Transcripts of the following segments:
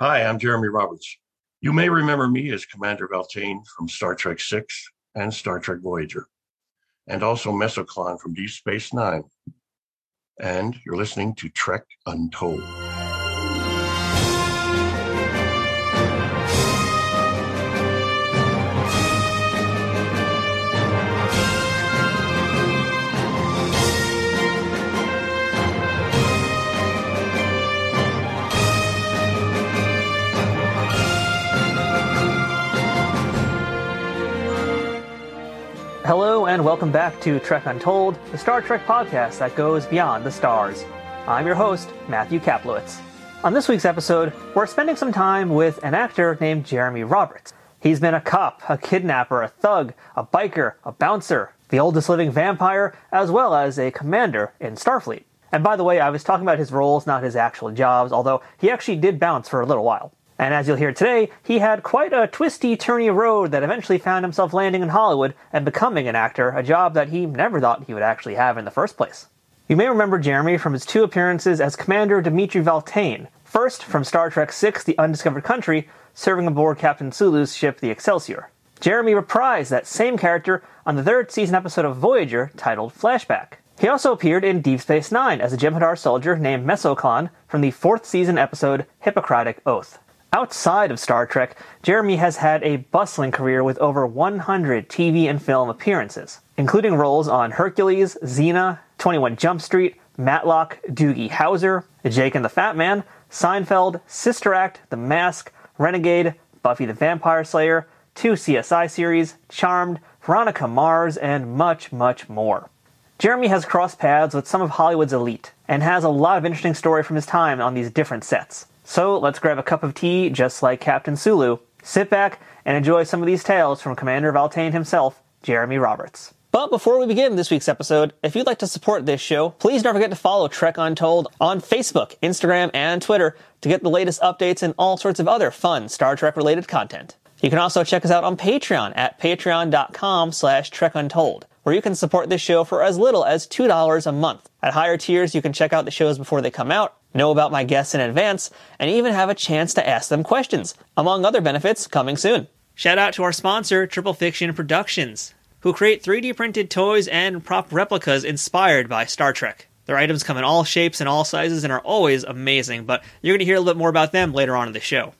Hi, I'm Jeremy Roberts. You may remember me as Commander Valtaine from Star Trek VI and Star Trek Voyager, and also Mesoclon from Deep Space Nine. And you're listening to Trek Untold. Hello, and welcome back to Trek Untold, the Star Trek podcast that goes beyond the stars. I'm your host, Matthew Kaplowitz. On this week's episode, we're spending some time with an actor named Jeremy Roberts. He's been a cop, a kidnapper, a thug, a biker, a bouncer, the oldest living vampire, as well as a commander in Starfleet. And by the way, I was talking about his roles, not his actual jobs, although he actually did bounce for a little while. And as you'll hear today, he had quite a twisty, turny road that eventually found himself landing in Hollywood and becoming an actor, a job that he never thought he would actually have in the first place. You may remember Jeremy from his two appearances as Commander Dimitri Valtaine, first from Star Trek VI The Undiscovered Country, serving aboard Captain Sulu's ship the Excelsior. Jeremy reprised that same character on the third season episode of Voyager titled Flashback. He also appeared in Deep Space Nine as a Jem'Hadar soldier named Mesoclon from the fourth season episode Hippocratic Oath. Outside of Star Trek, Jeremy has had a bustling career with over 100 TV and film appearances, including roles on Hercules, Xena, 21 Jump Street, Matlock, Doogie Howser, Jake and the Fat Man, Seinfeld, Sister Act, The Mask, Renegade, Buffy the Vampire Slayer, two CSI series, Charmed, Veronica Mars, and much, much more. Jeremy has crossed paths with some of Hollywood's elite and has a lot of interesting story from his time on these different sets. So let's grab a cup of tea, just like Captain Sulu, sit back, and enjoy some of these tales from Commander Valtaine himself, Jeremy Roberts. But before we begin this week's episode, if you'd like to support this show, please don't forget to follow Trek Untold on Facebook, Instagram, and Twitter to get the latest updates and all sorts of other fun Star Trek related content. You can also check us out on Patreon at patreon.com slash trekuntold, where you can support this show for as little as $2 a month. At higher tiers, you can check out the shows before they come out, know about my guests in advance, and even have a chance to ask them questions, among other benefits coming soon. Shout out to our sponsor, Triple Fiction Productions, who create 3D printed toys and prop replicas inspired by Star Trek. Their items come in all shapes and all sizes and are always amazing, but you're going to hear a little bit more about them later on in the show.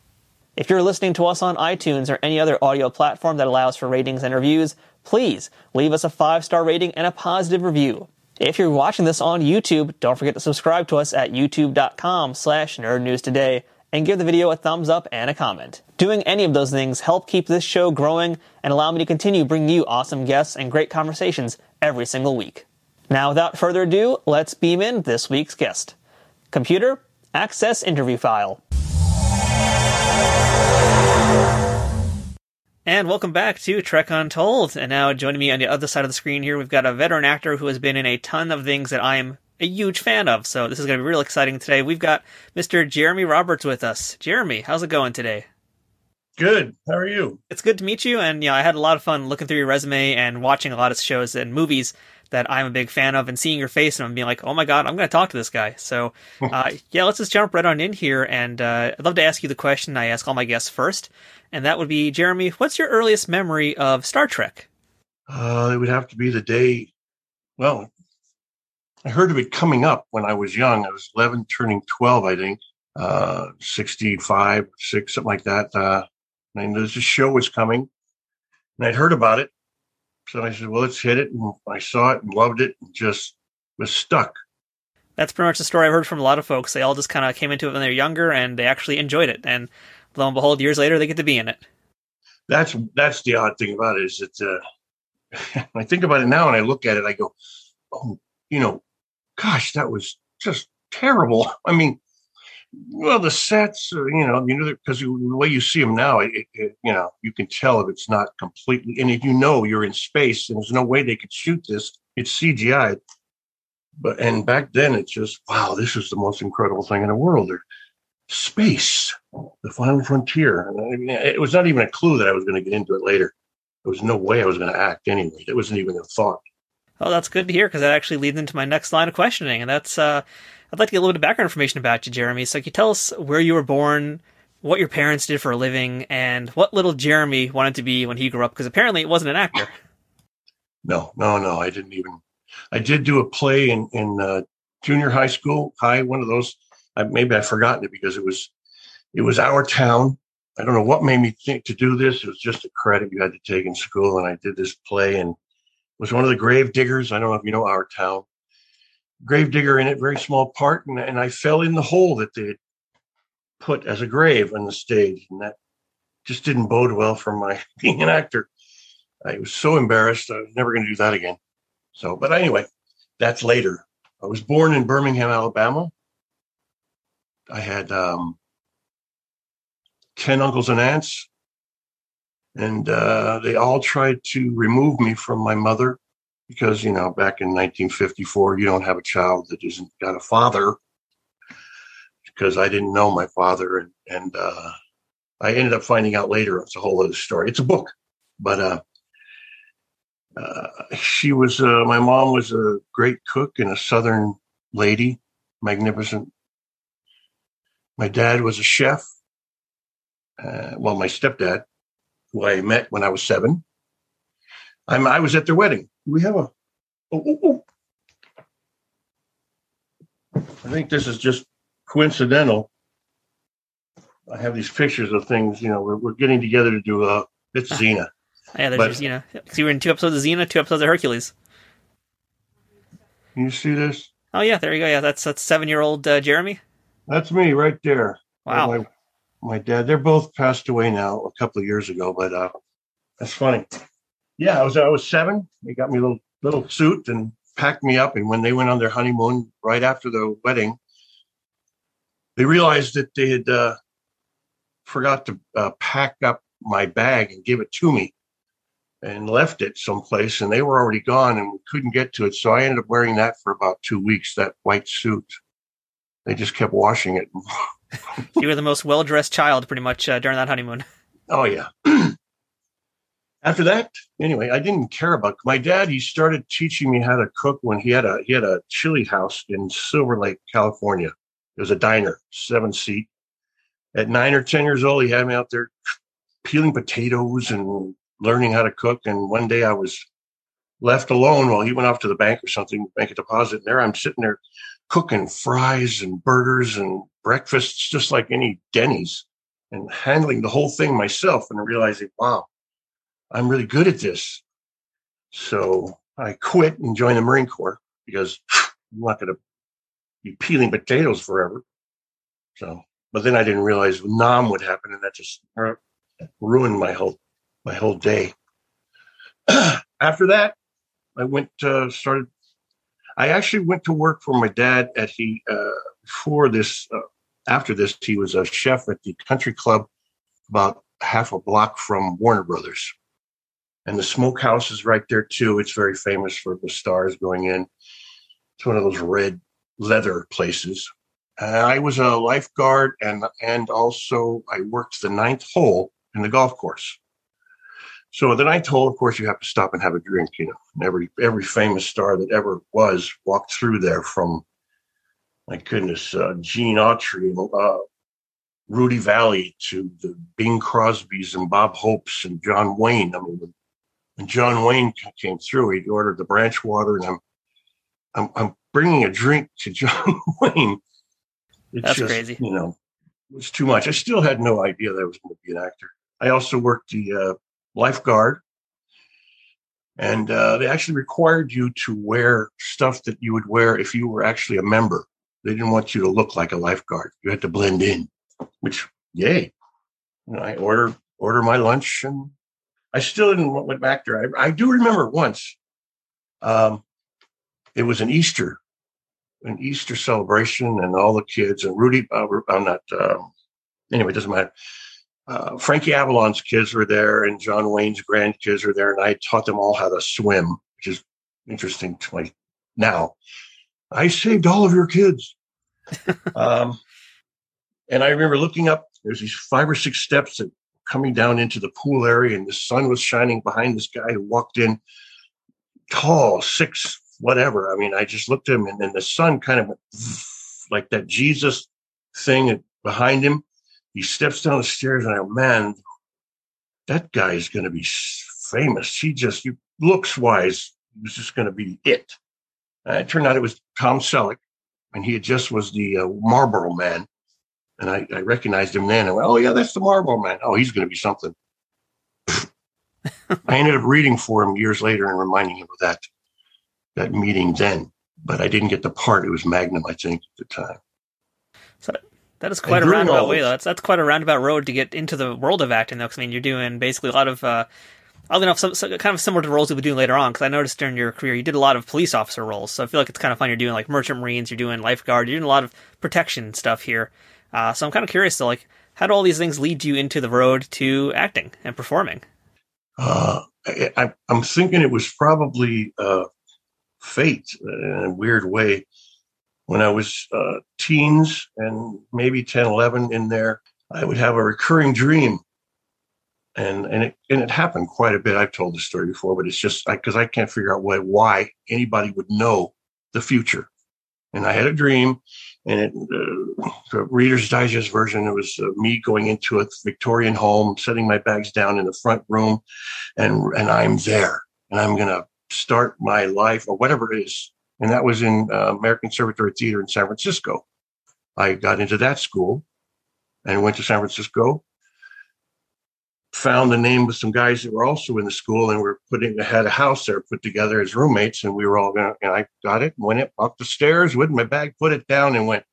If you're listening to us on iTunes or any other audio platform that allows for ratings and reviews, please leave us a five star rating and a positive review. If you're watching this on YouTube, don't forget to subscribe to us at youtube.com slash nerdnewstoday and give the video a thumbs up and a comment. Doing any of those things help keep this show growing and allow me to continue bringing you awesome guests and great conversations every single week. Now, without further ado, let's beam in this week's guest. Computer, access interview file. And welcome back to Trek Untold. And now joining me on the other side of the screen here, we've got a veteran actor who has been in a ton of things that I'm a huge fan of. So this is going to be real exciting today. We've got Mr. Jeremy Roberts with us. Jeremy, how's it going today? Good. How are you? It's good to meet you. And yeah, I had a lot of fun looking through your resume and watching a lot of shows and movies that I'm a big fan of and seeing your face and I'm being like, oh my God, I'm going to talk to this guy. So, uh, yeah, let's just jump right on in here. And, uh, I'd love to ask you the question I ask all my guests first and that would be Jeremy. What's your earliest memory of Star Trek? Uh, it would have to be the day. Well, I heard of it coming up when I was young. I was 11, turning 12, I think, uh, 65, 6, something like that. Uh, and there's a show was coming, and I'd heard about it. So I said, well, let's hit it. And I saw it and loved it and just was stuck. That's pretty much the story I've heard from a lot of folks. They all just kind of came into it when they were younger and they actually enjoyed it. And lo and behold, years later, they get to be in it. That's that's the odd thing about it is that uh, I think about it now and I look at it, I go, oh, you know, gosh, that was just terrible. I mean, well, the sets, uh, you know, you know, because the way you see them now, it, it, you know, you can tell if it's not completely, and if you know you're in space and there's no way they could shoot this, it's CGI. But and back then, it's just wow, this is the most incredible thing in the world. They're, space, the final frontier. it was not even a clue that I was going to get into it later. There was no way I was going to act anyway. It wasn't even a thought. Oh, that's good to hear because that actually leads into my next line of questioning, and that's uh, I'd like to get a little bit of background information about you, Jeremy. So, can you tell us where you were born, what your parents did for a living and what little Jeremy wanted to be when he grew up? Because apparently it wasn't an actor. No, no, no. I didn't even. I did do a play in in uh, junior high school, high one of those. I, maybe I've forgotten it because it was it was our town. I don't know what made me think to do this. It was just a credit you had to take in school, and I did this play and was one of the grave diggers. I don't know if you know our town. Grave digger in it, very small part, and, and I fell in the hole that they put as a grave on the stage, and that just didn't bode well for my being an actor. I was so embarrassed. I was never going to do that again. So, but anyway, that's later. I was born in Birmingham, Alabama. I had um, 10 uncles and aunts, and uh, they all tried to remove me from my mother because, you know, back in 1954, you don't have a child that isn't got a father because I didn't know my father. And, and uh, I ended up finding out later. It's a whole other story. It's a book, but uh, uh, she was uh, my mom was a great cook and a southern lady magnificent my dad was a chef uh, well my stepdad who i met when i was seven I'm, i was at their wedding we have a oh, oh, oh. i think this is just coincidental i have these pictures of things you know we're, we're getting together to do a it's xena yeah, there's but, just, you know, so you were in two episodes of Xena, two episodes of Hercules. Can you see this? Oh yeah, there you go. Yeah, that's that's seven year old uh, Jeremy. That's me right there. Wow. My, my, dad. They're both passed away now a couple of years ago, but uh, that's funny. Yeah, I was I was seven. They got me a little little suit and packed me up. And when they went on their honeymoon right after the wedding, they realized that they had uh, forgot to uh, pack up my bag and give it to me and left it someplace and they were already gone and we couldn't get to it. So I ended up wearing that for about two weeks, that white suit. They just kept washing it. you were the most well dressed child pretty much uh, during that honeymoon. Oh, yeah. After that, anyway, I didn't care about my dad. He started teaching me how to cook when he had a he had a chili house in Silver Lake, California. It was a diner, seven seat. At nine or ten years old, he had me out there peeling potatoes and learning how to cook. And one day I was left alone while he went off to the bank or something, make a deposit. And there I'm sitting there cooking fries and burgers and breakfasts, just like any Denny's, and handling the whole thing myself and realizing, wow, I'm really good at this. So I quit and joined the Marine Corps because I'm not going to be peeling potatoes forever. So, but then I didn't realize Nam would happen, and that just ruined my whole my whole day. After that, I went uh, started. I actually went to work for my dad at he uh, before this. Uh, after this, he was a chef at the country club about half a block from Warner Brothers, and the smokehouse is right there too. It's very famous for the stars going in. It's one of those red leather places. I was a lifeguard and and also I worked the ninth hole in the golf course. So then I told, of course, you have to stop and have a drink. You know, every every famous star that ever was walked through there. From my goodness, uh, Gene Autry, uh, Rudy Vallee to the Bing Crosbys and Bob Hopes and John Wayne. I mean, when, when John Wayne came through, he ordered the branch water, and I'm I'm, I'm bringing a drink to John Wayne. It's That's just, crazy. You know, it was too much. I still had no idea that I was going to be an actor. I also worked the uh, lifeguard. And uh, they actually required you to wear stuff that you would wear if you were actually a member. They didn't want you to look like a lifeguard. You had to blend in, which, yay. Know, I order order my lunch and I still didn't went back there. I, I do remember once. Um, it was an Easter, an Easter celebration, and all the kids and Rudy. Uh, I'm not. Um, anyway, it doesn't matter uh, Frankie Avalon's kids were there and John Wayne's grandkids were there, and I taught them all how to swim, which is interesting to my now. I saved all of your kids. um, and I remember looking up, there's these five or six steps that coming down into the pool area, and the sun was shining behind this guy who walked in tall, six, whatever. I mean, I just looked at him, and then the sun kind of went like that Jesus thing behind him he steps down the stairs, and I go, man, that guy is going to be famous. He just, he looks wise, he was just going to be it. And it turned out it was Tom Selleck, and he just was the uh, Marlboro Man. And I, I, recognized him then. I went, oh, yeah, that's the Marlboro Man. Oh, he's going to be something. I ended up reading for him years later and reminding him of that that meeting then, but I didn't get the part. It was Magnum, I think, at the time. So that is quite a roundabout way. Though. That's that's quite a roundabout road to get into the world of acting, though. Because I mean, you're doing basically a lot of, uh, oddly enough, some, some, kind of similar to roles you'll be doing later on. Because I noticed during your career, you did a lot of police officer roles. So I feel like it's kind of fun. You're doing like merchant marines, you're doing lifeguard, you're doing a lot of protection stuff here. Uh, so I'm kind of curious to like, how do all these things lead you into the road to acting and performing? Uh, I, am thinking it was probably uh, fate in a weird way. When I was uh, teens and maybe 10, 11 in there, I would have a recurring dream. And, and it and it happened quite a bit. I've told this story before, but it's just because I, I can't figure out why, why anybody would know the future. And I had a dream, and it, uh, the Reader's Digest version, it was uh, me going into a Victorian home, setting my bags down in the front room, and and I'm there, and I'm gonna start my life or whatever it is. And that was in uh, American Conservatory Theater in San Francisco. I got into that school and went to San Francisco. Found the name of some guys that were also in the school and were putting had a house there put together as roommates, and we were all gonna. And I got it, went up, up the stairs with my bag, put it down, and went.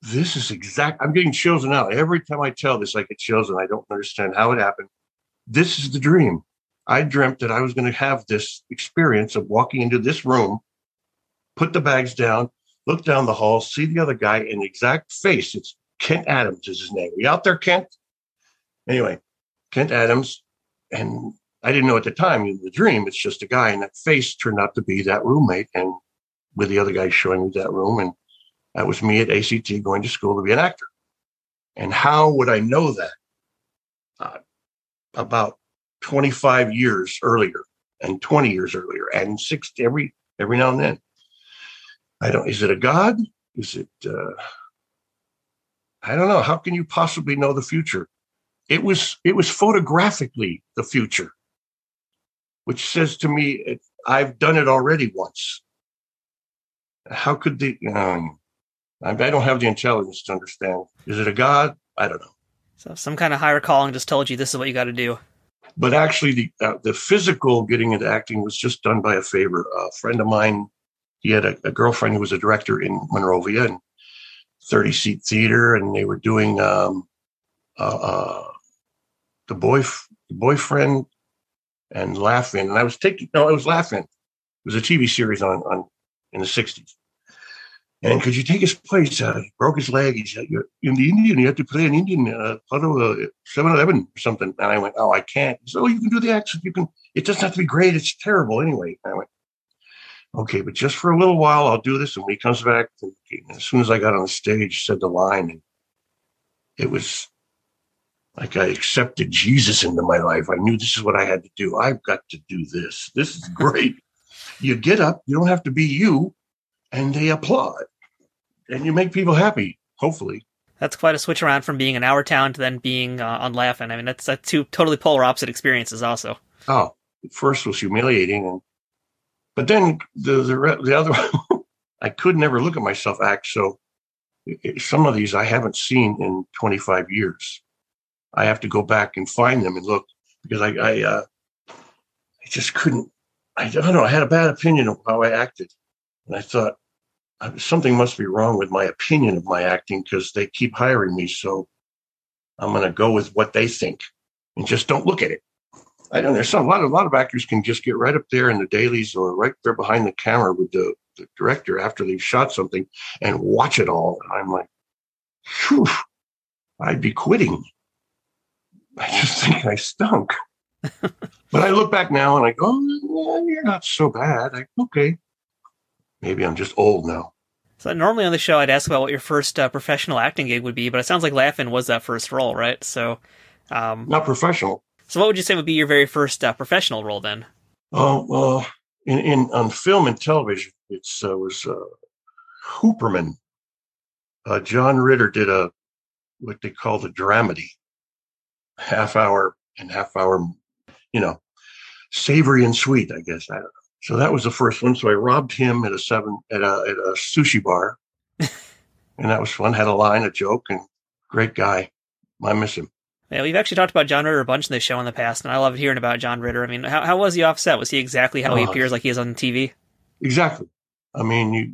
This is exact. I'm getting chills now. Every time I tell this, I get chills, and I don't understand how it happened. This is the dream. I dreamt that I was going to have this experience of walking into this room, put the bags down, look down the hall, see the other guy in the exact face. It's Kent Adams is his name. Are you out there, Kent? Anyway, Kent Adams. And I didn't know at the time in the dream, it's just a guy, and that face turned out to be that roommate. And with the other guy showing me that room. And that was me at ACT going to school to be an actor. And how would I know that? Uh, about 25 years earlier and 20 years earlier and six every every now and then. I don't. Is it a god? Is it? Uh, I don't know. How can you possibly know the future? It was it was photographically the future, which says to me, I've done it already once. How could the? Um, I, don't have the intelligence to understand. Is it a god? I don't know. So some kind of higher calling just told you this is what you got to do. But actually, the uh, the physical getting into acting was just done by a favor. A friend of mine, he had a, a girlfriend who was a director in Monrovia and 30 seat theater, and they were doing um, uh, uh, the boy the boyfriend and Laugh-In, and I was taking no, I was Laugh-In. It was a TV series on on in the 60s. And could you take his place? Uh, he broke his leg. He said, You're in the Indian. You have to play an Indian, uh, part of a 7 Eleven or something. And I went, Oh, I can't. He said, Oh, you can do the accent. You can, it doesn't have to be great. It's terrible anyway. And I went, Okay, but just for a little while, I'll do this. And when he comes back, as soon as I got on the stage, said the line, and it was like I accepted Jesus into my life. I knew this is what I had to do. I've got to do this. This is great. you get up, you don't have to be you and they applaud and you make people happy hopefully that's quite a switch around from being in our town to then being uh, on Laugh-In i mean that's, that's two totally polar opposite experiences also oh first was humiliating and but then the the, the other one, i could never look at myself act so some of these i haven't seen in 25 years i have to go back and find them and look because i i uh, i just couldn't I don't know. I had a bad opinion of how I acted. And I thought something must be wrong with my opinion of my acting because they keep hiring me. So I'm going to go with what they think and just don't look at it. I don't know. Some, a lot of a lot of actors can just get right up there in the dailies or right there behind the camera with the, the director after they've shot something and watch it all. And I'm like, Phew, I'd be quitting. I just think I stunk. but I look back now and I go, oh, you're not so bad. I, okay, maybe I'm just old now. So normally on the show, I'd ask about what your first uh, professional acting gig would be, but it sounds like Laugh-In was that first role, right? So, um, not professional. So, what would you say would be your very first uh, professional role then? Oh well, in, in on film and television, it uh, was uh, Hooperman. Uh, John Ritter did a what they call the dramedy, half hour and half hour, you know, savory and sweet, I guess. I don't know. So that was the first one. So I robbed him at a seven at a at a sushi bar, and that was fun. Had a line, a joke, and great guy. I miss him. Yeah, we've actually talked about John Ritter a bunch in this show in the past, and I love hearing about John Ritter. I mean, how, how was he offset? Was he exactly how he Oh. appears like he is on TV? Exactly. I mean, you.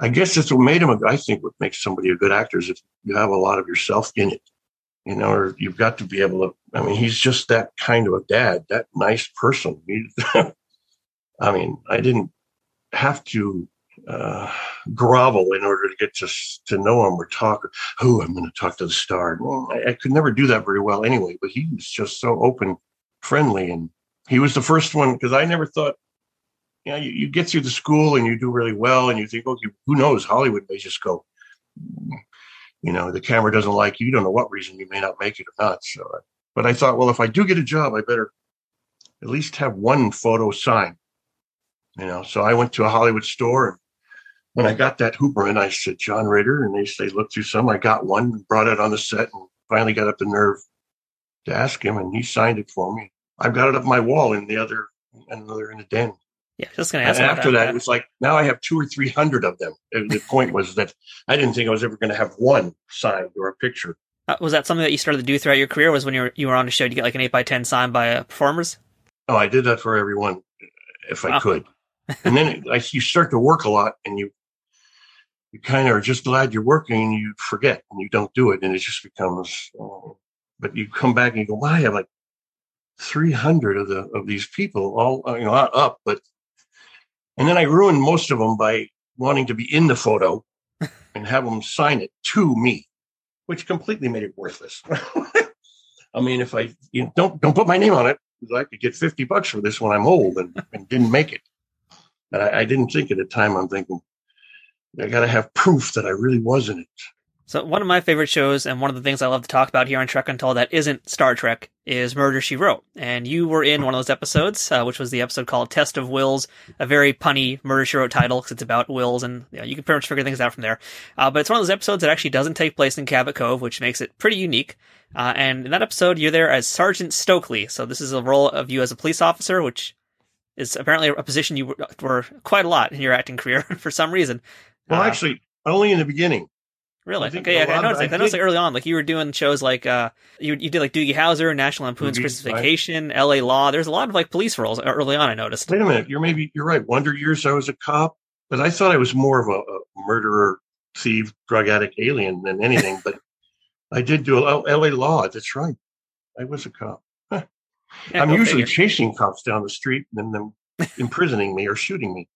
I guess that's what made him. A, I think what makes somebody a good actor is if you have a lot of yourself in it, you know, or you've got to be able to. I mean, he's just that kind of a dad, that nice person. He, I mean, I didn't have to uh, grovel in order to get to to know him or talk. Who I'm going to talk to the star. I, I could never do that very well anyway. But he was just so open, friendly, and he was the first one because I never thought you know, you, you get through the school and you do really well, and you think, okay, who knows? Hollywood may just go, you know, the camera doesn't like you. You don't know what reason you may not make it or not. So, uh, but I thought, well, if I do get a job, I better at least have one photo signed, you know. So I went to a Hollywood store, and when I got that Hooperman, I said, John Ritter, and they say, look through some. I got one, brought it on the set, and finally got up the nerve to ask him, and he signed it for me. I've got it up my wall in the other, another in the den. Yeah, just going to And ask about after that, that. it was like now I have two or three hundred of them. And the point was that I didn't think I was ever going to have one signed or a picture. Uh, was that something that you started to do throughout your career? Was when you were you were on a show you get like an eight by ten signed by uh, performers? Oh, I did that for everyone if I could. And then it, like you start to work a lot, and you you kind of are just glad you're working, and you forget and you don't do it, and it just becomes. oh. but you come back and you go, "Wow, I have like three hundred of the of these people, all uh, you know, not up, but." And then I ruined most of them by wanting to be in the photo and have them sign it to me, which completely made it worthless. I mean, if I you know, don't don't put my name on it, I could get fifty bucks for this when I'm old and, and didn't make it. But I, I didn't think at the time. I'm thinking I got to have proof that I really was in it. So one of my favorite shows and one of the things I love to talk about here on Trek Untold that isn't Star Trek is Murder She Wrote, and you were in one of those episodes, uh, which was the episode called Test of Wills, a very punny Murder She Wrote title because it's about wills, and you, know, you can pretty much figure things out from there. Uh, but it's one of those episodes that actually doesn't take place in Cabot Cove, which makes it pretty unique. Uh, and in that episode, you're there as Sergeant Stokely. So this is a role of you as a police officer, which is apparently a position you were, were quite a lot in your acting career for some reason. Well, Uh, actually, only in the beginning. Really? I Okay, yeah, I of- noticed. I Like, I noticed like early on, like you were doing shows like uh, you you did like Doogie Howser, National Lampoon's Doogie, Christmas right. Vacation, L.A. Law. There's a lot of like police roles early on. I noticed. Wait a minute, you're maybe you're right. Wonder Years, I was a cop, but I thought I was more of a, a murderer, thief, drug addict, alien than anything. but I did do a L.A. Law. That's right. I was a cop. Yeah, I'm usually figure. chasing cops down the street and then them imprisoning me or shooting me.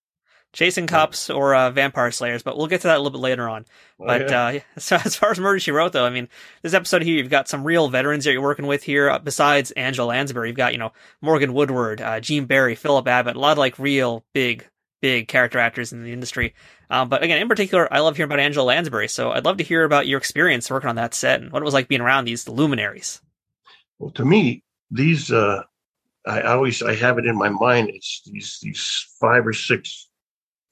Chasing cops or uh, vampire slayers, but we'll get to that a little bit later on. Oh, But yeah. uh, so as far as Murder She Wrote, though, I mean, this episode here, you've got some real veterans that you're working with here. Uh, besides Angela Lansbury, you've got you know Morgan Woodward, uh, Gene Barry, Philip Abbott, a lot of like real big, big character actors in the industry. Um, but again, in particular, I love hearing about Angela Lansbury. So I'd love to hear about your experience working on that set and what it was like being around these luminaries. well, to me, these uh, I always I have it in my mind. It's these these five or six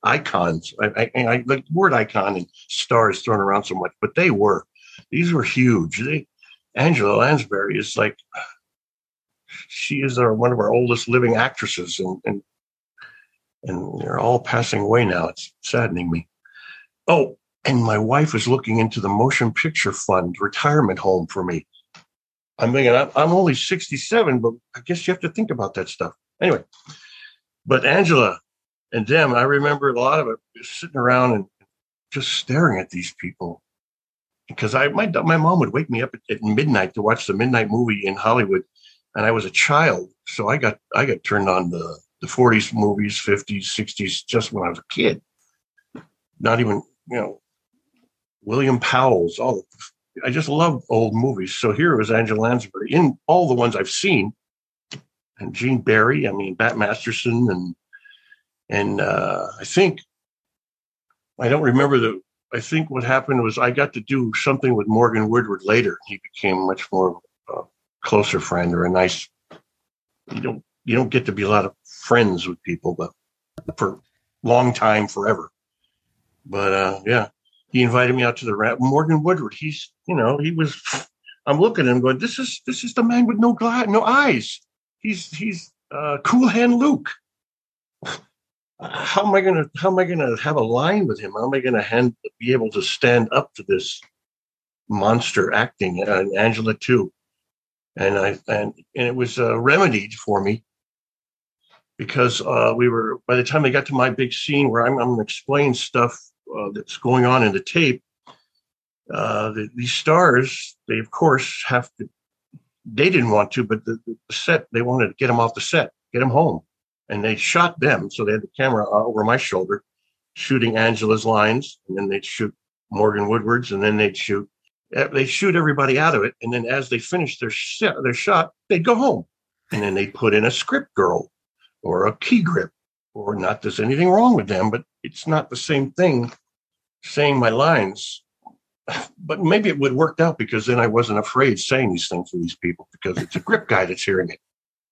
icons. I, I, I the word icon and star is thrown around so much, but they were these were huge. They, Angela Lansbury is like she is our, one of our oldest living actresses, and and and they're all passing away now. It's saddening me. Oh, and my wife is looking into the motion picture fund retirement home for me. I'm thinking I'm, I'm only 67, but I guess you have to think about that stuff. Anyway, but Angela and them, I remember a lot of it just sitting around and just staring at these people. Because I my my mom would wake me up at, at midnight to watch the midnight movie in Hollywood, and I was a child, so I got I got turned on the the 40s movies, 50s, 60s, just when I was a kid. Not even you know William Powell's all I just love old movies. So here was Angela Lansbury in all the ones I've seen, and Gene Barry. I mean, Bat Masterson, and and uh, I think I don't remember the. I think what happened was I got to do something with Morgan Woodward later. He became much more a closer friend or a nice. You don't you don't get to be a lot of friends with people, but for long time, forever. But uh, yeah, he invited me out to the wrap. Morgan Woodward. He's, you know, he was. I'm looking at him going, this is this is the man with no glass, no eyes. He's he's uh, Cool Hand Luke. How am I gonna how am I gonna have a line with him? How am I gonna be able to stand up to this monster acting and Angela too? And I and and it was uh, remedied for me because uh, we were by the time they got to my big scene where I'm, I'm going to explain stuff uh, that's going on in the tape. Uh, the, these stars, they of course have to. They didn't want to, but the, the, set they wanted to get them off the set, get them home, and they shot them. So they had the camera over my shoulder, shooting Angela's lines, and then they'd shoot Morgan Woodward's, and then they'd shoot. Eh, they shoot everybody out of it, and then as they finished their set, their shot, they'd go home, and then they put in a script girl or a key grip or not there's anything wrong with them but it's not the same thing saying my lines but maybe it would worked out because then i wasn't afraid saying these things to these people because it's a grip guy that's hearing it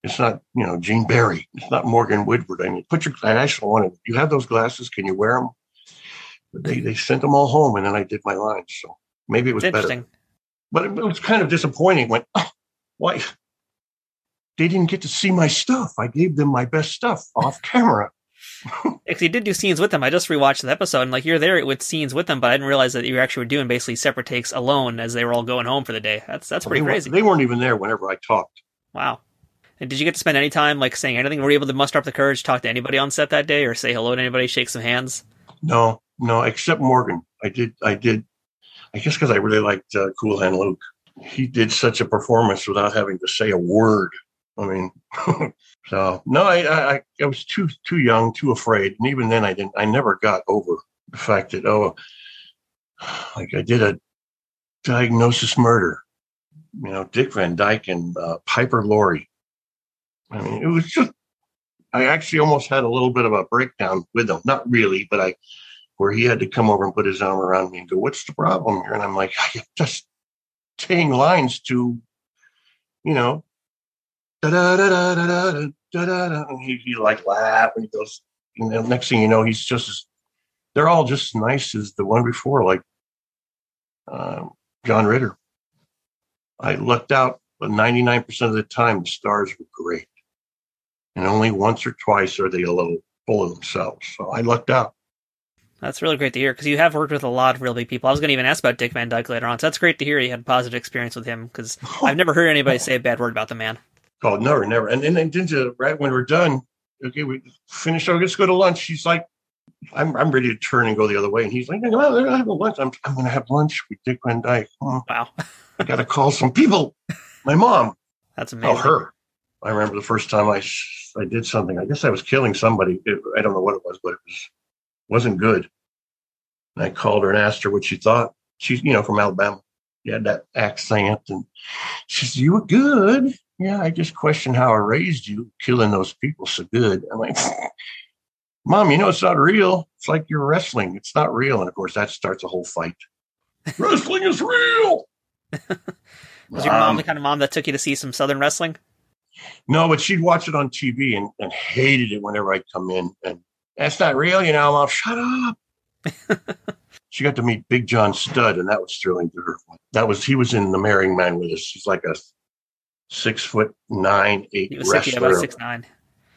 it's not you know gene barry it's not morgan woodward i mean put your i actually wanted you have those glasses can you wear them but they, they sent them all home and then i did my lines so maybe it was better but it, it was kind of disappointing when oh, why they didn't get to see my stuff. I gave them my best stuff off camera. Actually, you did do scenes with them. I just rewatched the episode, and like you're there with scenes with them, but I didn't realize that you actually were doing basically separate takes alone as they were all going home for the day. That's that's pretty they crazy. They weren't even there whenever I talked. Wow. And did you get to spend any time like saying anything? Were you able to muster up the courage to talk to anybody on set that day, or say hello to anybody, shake some hands? No, no, except Morgan. I did. I did. I guess because I really liked uh, Cool Hand Luke. He did such a performance without having to say a word. I mean, so no, I, I I was too too young, too afraid, and even then, I didn't. I never got over the fact that oh, like I did a diagnosis murder. You know, Dick Van Dyke and uh, Piper Laurie. I mean, it was just. I actually almost had a little bit of a breakdown with him. Not really, but I, where he had to come over and put his arm around me and go, "What's the problem here?" And I'm like, I'm just saying lines to, you know, da da da da da da da da da. And he, he like laugh and he goes. And the next thing you know, he's just as they're all just nice as the one before, like um, John Ritter. I lucked out, but 99% of the time, the stars were great. And only once or twice are they a little full of themselves. So I lucked out. That's really great to hear because you have worked with a lot of real big people. I was going to even ask about Dick Van Dyke later on. So that's great to hear you had a positive experience with him because I've never heard anybody say a bad word about the man. Oh, never, never. And then, then to, right when we're done, okay, we finished. Oh, let's go to lunch. She's like, I'm, I'm ready to turn and go the other way. And he's like, no, I'm going to have lunch. I'm, I'm going to have lunch with Dick Van Dyke. Oh, wow. I got to call some people. My mom. That's amazing. Oh, her. I remember the first time I, I did something. I guess I was killing somebody. It, I don't know what it was, but it was, wasn't good. And I called her and asked her what she thought. She's, you know, from Alabama. She had that accent. And she said, you were good yeah, I just question how I raised you, killing those people so good. I'm like, Mom, you know it's not real. It's like you're wrestling. It's not real. And of course, that starts a whole fight. wrestling is real. Was your um, mom the kind of mom that took you to see some Southern wrestling? No, but she'd watch it on TV and, and hated it whenever I'd come in. And that's not real, you know, Mom. Shut up. she got to meet Big John Studd, and that was thrilling to her. That was he was in the Marrying Man with us. He's like a six foot nine, eight was wrestler. six nine.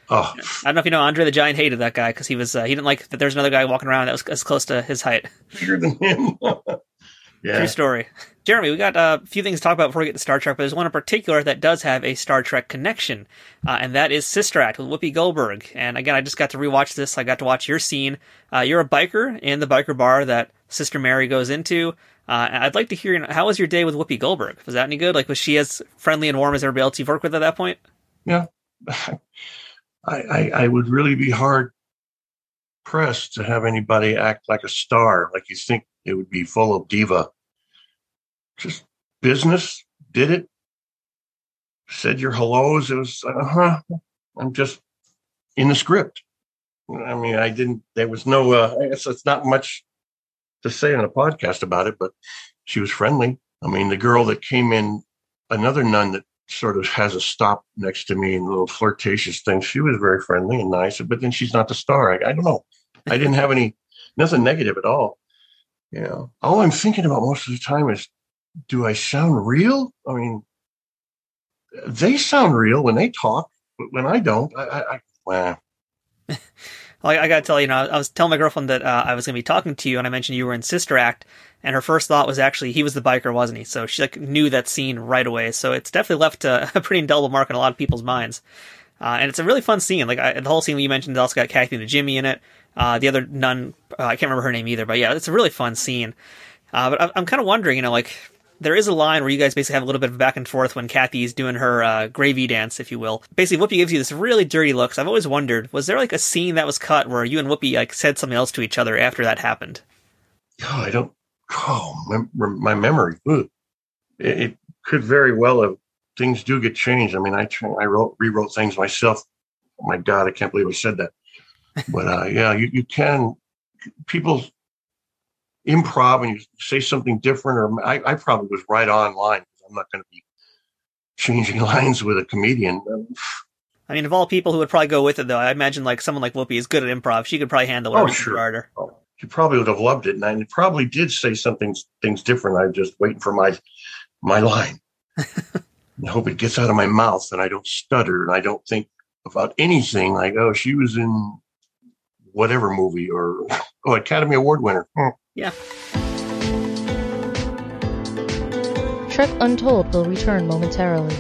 Oh, I don't know if you know Andre the Giant hated that guy because he was uh, he didn't like that. There's another guy walking around that was as close to his height. Bigger than him. yeah. True story. Jeremy, we got a few things to talk about before we get to Star Trek, but there's one in particular that does have a Star Trek connection, uh, and that is Sister Act with Whoopi Goldberg. And again, I just got to rewatch this. I got to watch your scene. Uh, you're a biker in the biker bar that Sister Mary goes into. Uh, I'd like to hear how was your day with Whoopi Goldberg? Was that any good? Like, was she as friendly and warm as everybody else you've worked with at that point? Yeah, I, I, I would really be hard pressed to have anybody act like a star. Like you think it would be full of diva. Just business. Did it. Said your hellos. It was uh huh. I'm just in the script. I mean, I didn't. There was no. Uh, I guess it's not much to say on a podcast about it, but she was friendly. I mean, the girl that came in, another nun that sort of has a stop next to me and little flirtatious things. She was very friendly and nice, but then she's not the star. I, I don't know. I didn't have any, nothing negative at all. You know, all I'm thinking about most of the time is, do I sound real? I mean, they sound real when they talk, but when I don't, I, I, I I, got to tell you, you know, I was telling my girlfriend that uh, I was going to be talking to you, and I mentioned you were in Sister Act, and her first thought was actually he was the biker, wasn't he? So she like knew that scene right away. So it's definitely left a, a pretty indelible mark in a lot of people's minds. Uh, and it's a really fun scene. Like I, the whole scene you mentioned, also got Kathy Najimy in it. Uh, the other nun, uh, I can't remember her name either, but yeah, it's a really fun scene. Uh, but I'm kind of wondering, you know, like there is a line where you guys basically have a little bit of back and forth when Kathy's doing her uh, gravy dance, if you will. Basically, Whoopi gives you this really dirty look. So I've always wondered, was there like a scene that was cut where you and Whoopi like said something else to each other after that happened? Oh, I don't. Oh, my, my memory. It, it, could very well have. Things do get changed. I mean, I I wrote rewrote things myself. Oh my God, I can't believe I said that. But uh, yeah, you, you can. People improv and you say something different, or I, I probably was right on line. I'm not going to be changing lines with a comedian. I mean, of all people who would probably go with it, though, I imagine like someone like Whoopi is good at improv. She could probably handle it oh, sure. harder. Oh, she probably would have loved it, and I probably did say something things different. I'm just waiting for my my line. I hope it gets out of my mouth and I don't stutter and I don't think about anything like, oh, she was in whatever movie or oh, Academy Award winner. Hmm. Yeah. Trek Untold will return momentarily.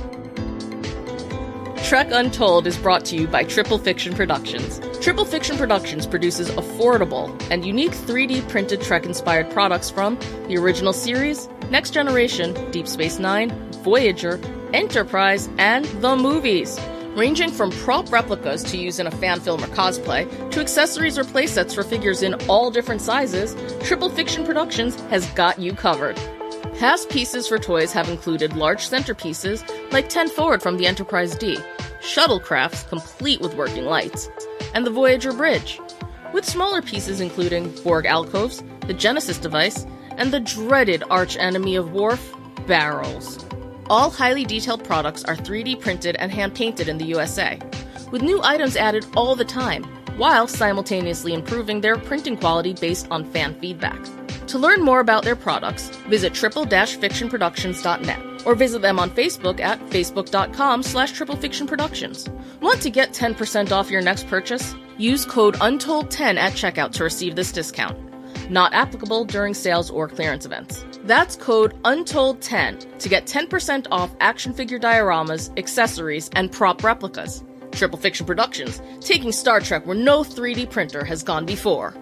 Trek Untold is brought to you by Triple Fiction Productions. Triple Fiction Productions produces affordable and unique 3D printed Trek inspired products from the original series, Next Generation, Deep Space Nine, Voyager, Enterprise, and the movies ranging from prop replicas to use in a fan film or cosplay, to accessories or playsets for figures in all different sizes, Triple Fiction Productions has got you covered. Past pieces for toys have included large centerpieces like 10 Forward from the Enterprise D, shuttlecrafts complete with working lights, and the Voyager Bridge, with smaller pieces including Borg alcoves, the Genesis device, and the dreaded arch enemy of Worf, barrels. All highly detailed products are 3D printed and hand painted in the USA, with new items added all the time, while simultaneously improving their printing quality based on fan feedback. To learn more about their products, visit triple-fictionproductions.net or visit them on Facebook at facebook.com slash triplefictionproductions. Want to get 10% off your next purchase? Use code UNTOLD10 at checkout to receive this discount. Not applicable during sales or clearance events. That's code UNTOLD10 to get 10% off action figure dioramas, accessories, and prop replicas. Triple Fiction Productions, taking Star Trek where no 3D printer has gone before.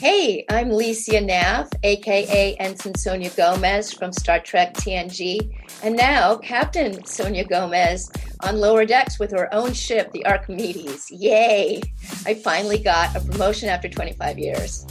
Hey, I'm Lycia Naff, aka Ensign Sonia Gomez from Star Trek TNG, and now Captain Sonia Gomez on lower decks with her own ship, the Archimedes. Yay! I finally got a promotion after 25 years.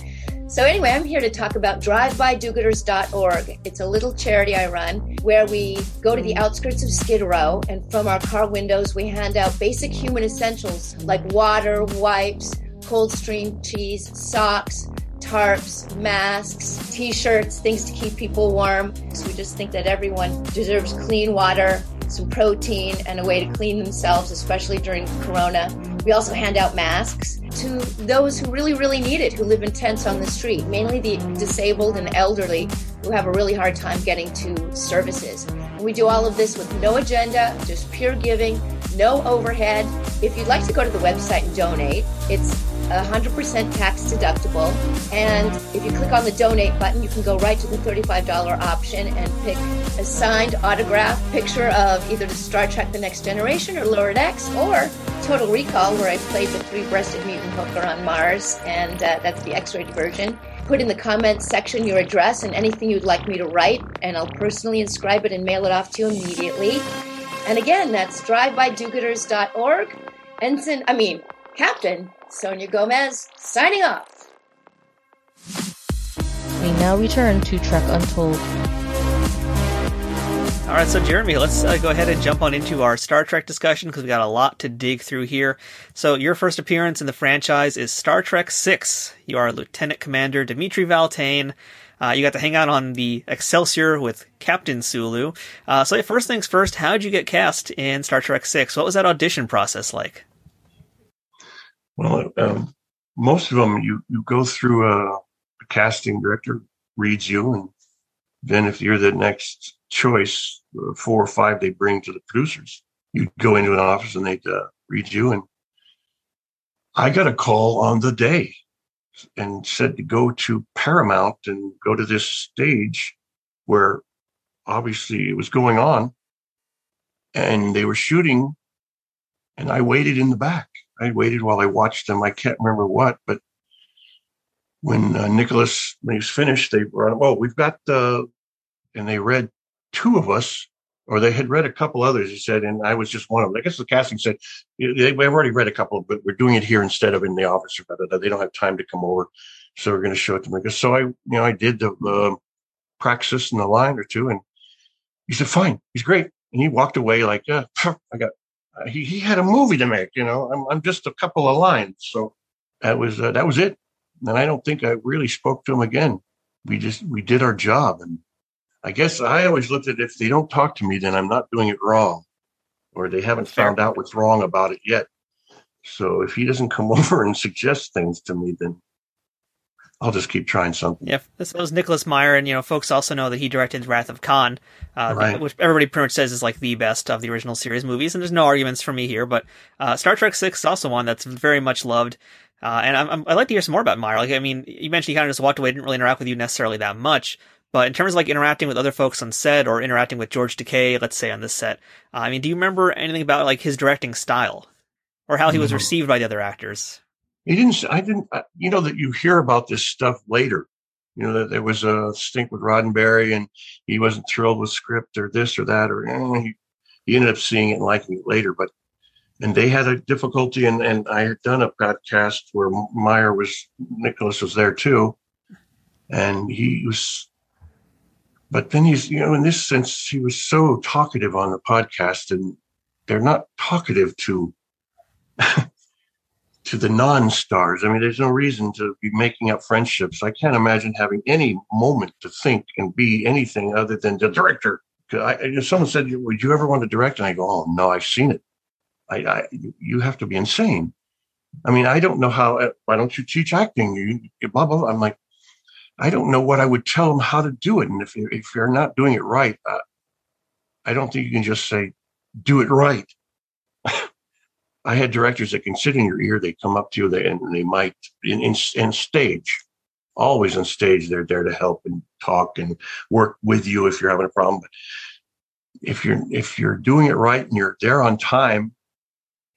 So, anyway, I'm here to talk about drivebydogooders.org. It's a little charity I run where we go to the outskirts of Skid Row and from our car windows we hand out basic human essentials like water, wipes, Coldstream cheese, socks, tarps, masks, t shirts, things to keep people warm. So, we just think that everyone deserves clean water some protein, and a way to clean themselves, especially during Corona. We also hand out masks to those who really, really need it, who live in tents on the street, mainly the disabled and elderly who have a really hard time getting to services. And we do all of this with no agenda, just pure giving, no overhead. If you'd like to go to the website and donate, it's 100% tax deductible. And if you click on the donate button, you can go right to the $35 option and pick a signed autograph picture of either the Star Trek The Next Generation or Lower Decks or Total Recall, where I played the three breasted mutant hooker on Mars, and uh, that's the X rated version. Put in the comments section your address and anything you'd like me to write, and I'll personally inscribe it and mail it off to you immediately. And again, that's drivebydogooders.org. Ensign, I mean, Captain Sonia Gomez, signing off. We now return to Trek Untold. All right, so Jeremy, let's uh, go ahead and jump on into our Star Trek discussion because we got a lot to dig through here. So, your first appearance in the franchise is Star Trek Six. You are Lieutenant Commander Dimitri Valtaine. Uh, you got to hang out on the Excelsior with Captain Sulu. Uh, so, first things first, how did you get cast in Star Trek Six? What was that audition process like? Well, um, most of them you you go through a, a casting director reads you, and then if you're the next choice, uh, four or five they bring to the producers. You go into an office and they'd uh, read you, and I got a call on the day and said to go to Paramount and go to this stage where obviously it was going on and they were shooting and I waited in the back. I waited while I watched them. I can't remember what, but when uh, Nicholas, when he was finished, they were, on. oh, we've got, uh, and they read two of us, or they had read a couple others, he said, and I was just one of them. I guess the casting said, they've already read a couple, but we're doing it here instead of in the office. They don't have time to come over. So we're going to show it to them. So I, you know, I did the uh, praxis in the line or two, and he said, fine, he's great. And he walked away like, yeah, I got, uh, he, he had a movie to make, you know, I'm, I'm just a couple of lines. So that was, uh, that was it. And I don't think I really spoke to him again. We just, we did our job. And I guess I always looked at if they don't talk to me, then I'm not doing it wrong or they haven't found out what's wrong about it yet. So if he doesn't come over and suggest things to me, then I'll just keep trying something. Yeah, this was Nicholas Meyer, and you know, folks also know that he directed Wrath of Khan, uh, right. which everybody pretty much says is like the best of the original series movies. And there's no arguments for me here, but uh, Star Trek Six is also one that's very much loved. Uh, and I'm, I'm, I'd like to hear some more about Meyer. Like, I mean, you mentioned he kind of just walked away, didn't really interact with you necessarily that much. But in terms of like interacting with other folks on set or interacting with George Takei, let's say on this set, uh, I mean, do you remember anything about like his directing style or how he was received by the other actors? He didn't. I didn't. You know that you hear about this stuff later. You know that there was a stink with Roddenberry, and he wasn't thrilled with script or this or that, or eh, he, he ended up seeing it and liking it later. But and they had a difficulty, and and I had done a podcast where Meyer was Nicholas was there too, and he was. But then he's, you know, in this sense, he was so talkative on the podcast, and they're not talkative to to the non-stars. I mean, there's no reason to be making up friendships. I can't imagine having any moment to think and be anything other than the director. I, someone said, "Would you ever want to direct?" And I go, "Oh no, I've seen it. I, I you have to be insane." I mean, I don't know how. Uh, why don't you teach acting? You blah blah. blah. I'm like, I don't know what I would tell them how to do it. And if you're, if you're not doing it right, uh, I don't think you can just say, "Do it right." I had directors that can sit in your ear. They come up to you and they might in, in, in stage, always on stage. They're there to help and talk and work with you if you're having a problem. But if you're if you're doing it right and you're there on time,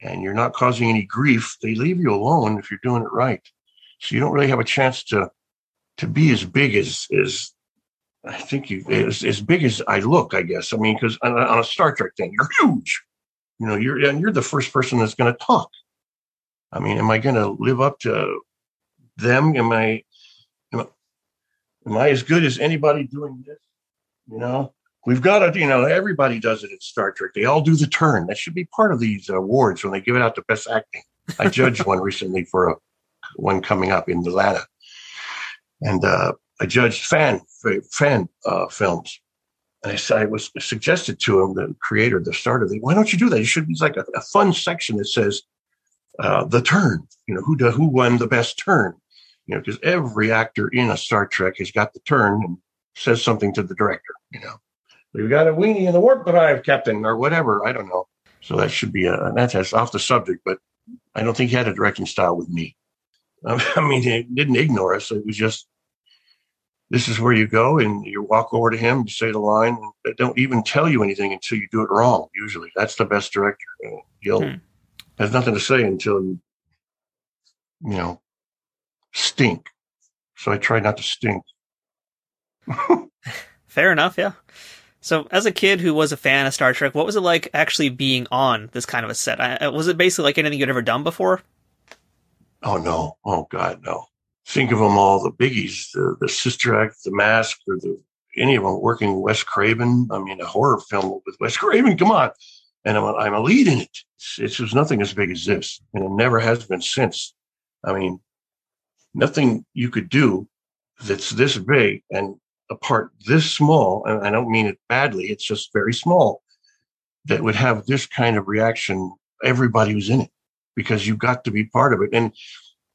and you're not causing any grief, they leave you alone if you're doing it right. So you don't really have a chance to to be as big as as I think you as, as big as I look. I guess I mean because on a Star Trek thing, you're huge you know you're and you're the first person that's going to talk. I mean am i going to live up to them? Am i am, am i as good as anybody doing this? You know we've got to you know everybody does it in star trek. They all do the turn. That should be part of these awards when they give it out to best acting. I judged one recently for a one coming up in atlanta. And uh, i judged fan fan uh, films and I, I was suggested to him, the creator, the starter, why don't you do that? You should be like a, a fun section that says uh, the turn. You know, who do, who won the best turn? You know, because every actor in a Star Trek has got the turn and says something to the director. You know, we've got a weenie in the warp drive, Captain, or whatever. I don't know. So that should be a that's off the subject, but I don't think he had a directing style with me. I mean, he didn't ignore us. It was just this is where you go and you walk over to him, you say the line. They don't even tell you anything until you do it wrong. Usually, that's the best director. He'll hmm. has nothing to say until you, you know, stink. So I try not to stink. Fair enough. Yeah. So, as a kid who was a fan of Star Trek, what was it like actually being on this kind of a set? I, was it basically like anything you'd ever done before? Oh no! Oh God, no! Think of them all the biggies, the, the Sister Act, the Mask, or the any of them working Wes Craven. I mean, a horror film with Wes Craven. Come on, and I'm a, I'm a lead in it. It's, it's nothing as big as this, and it never has been since. I mean, nothing you could do that's this big and a part this small. And I don't mean it badly. It's just very small that would have this kind of reaction. Everybody was in it because you got to be part of it, and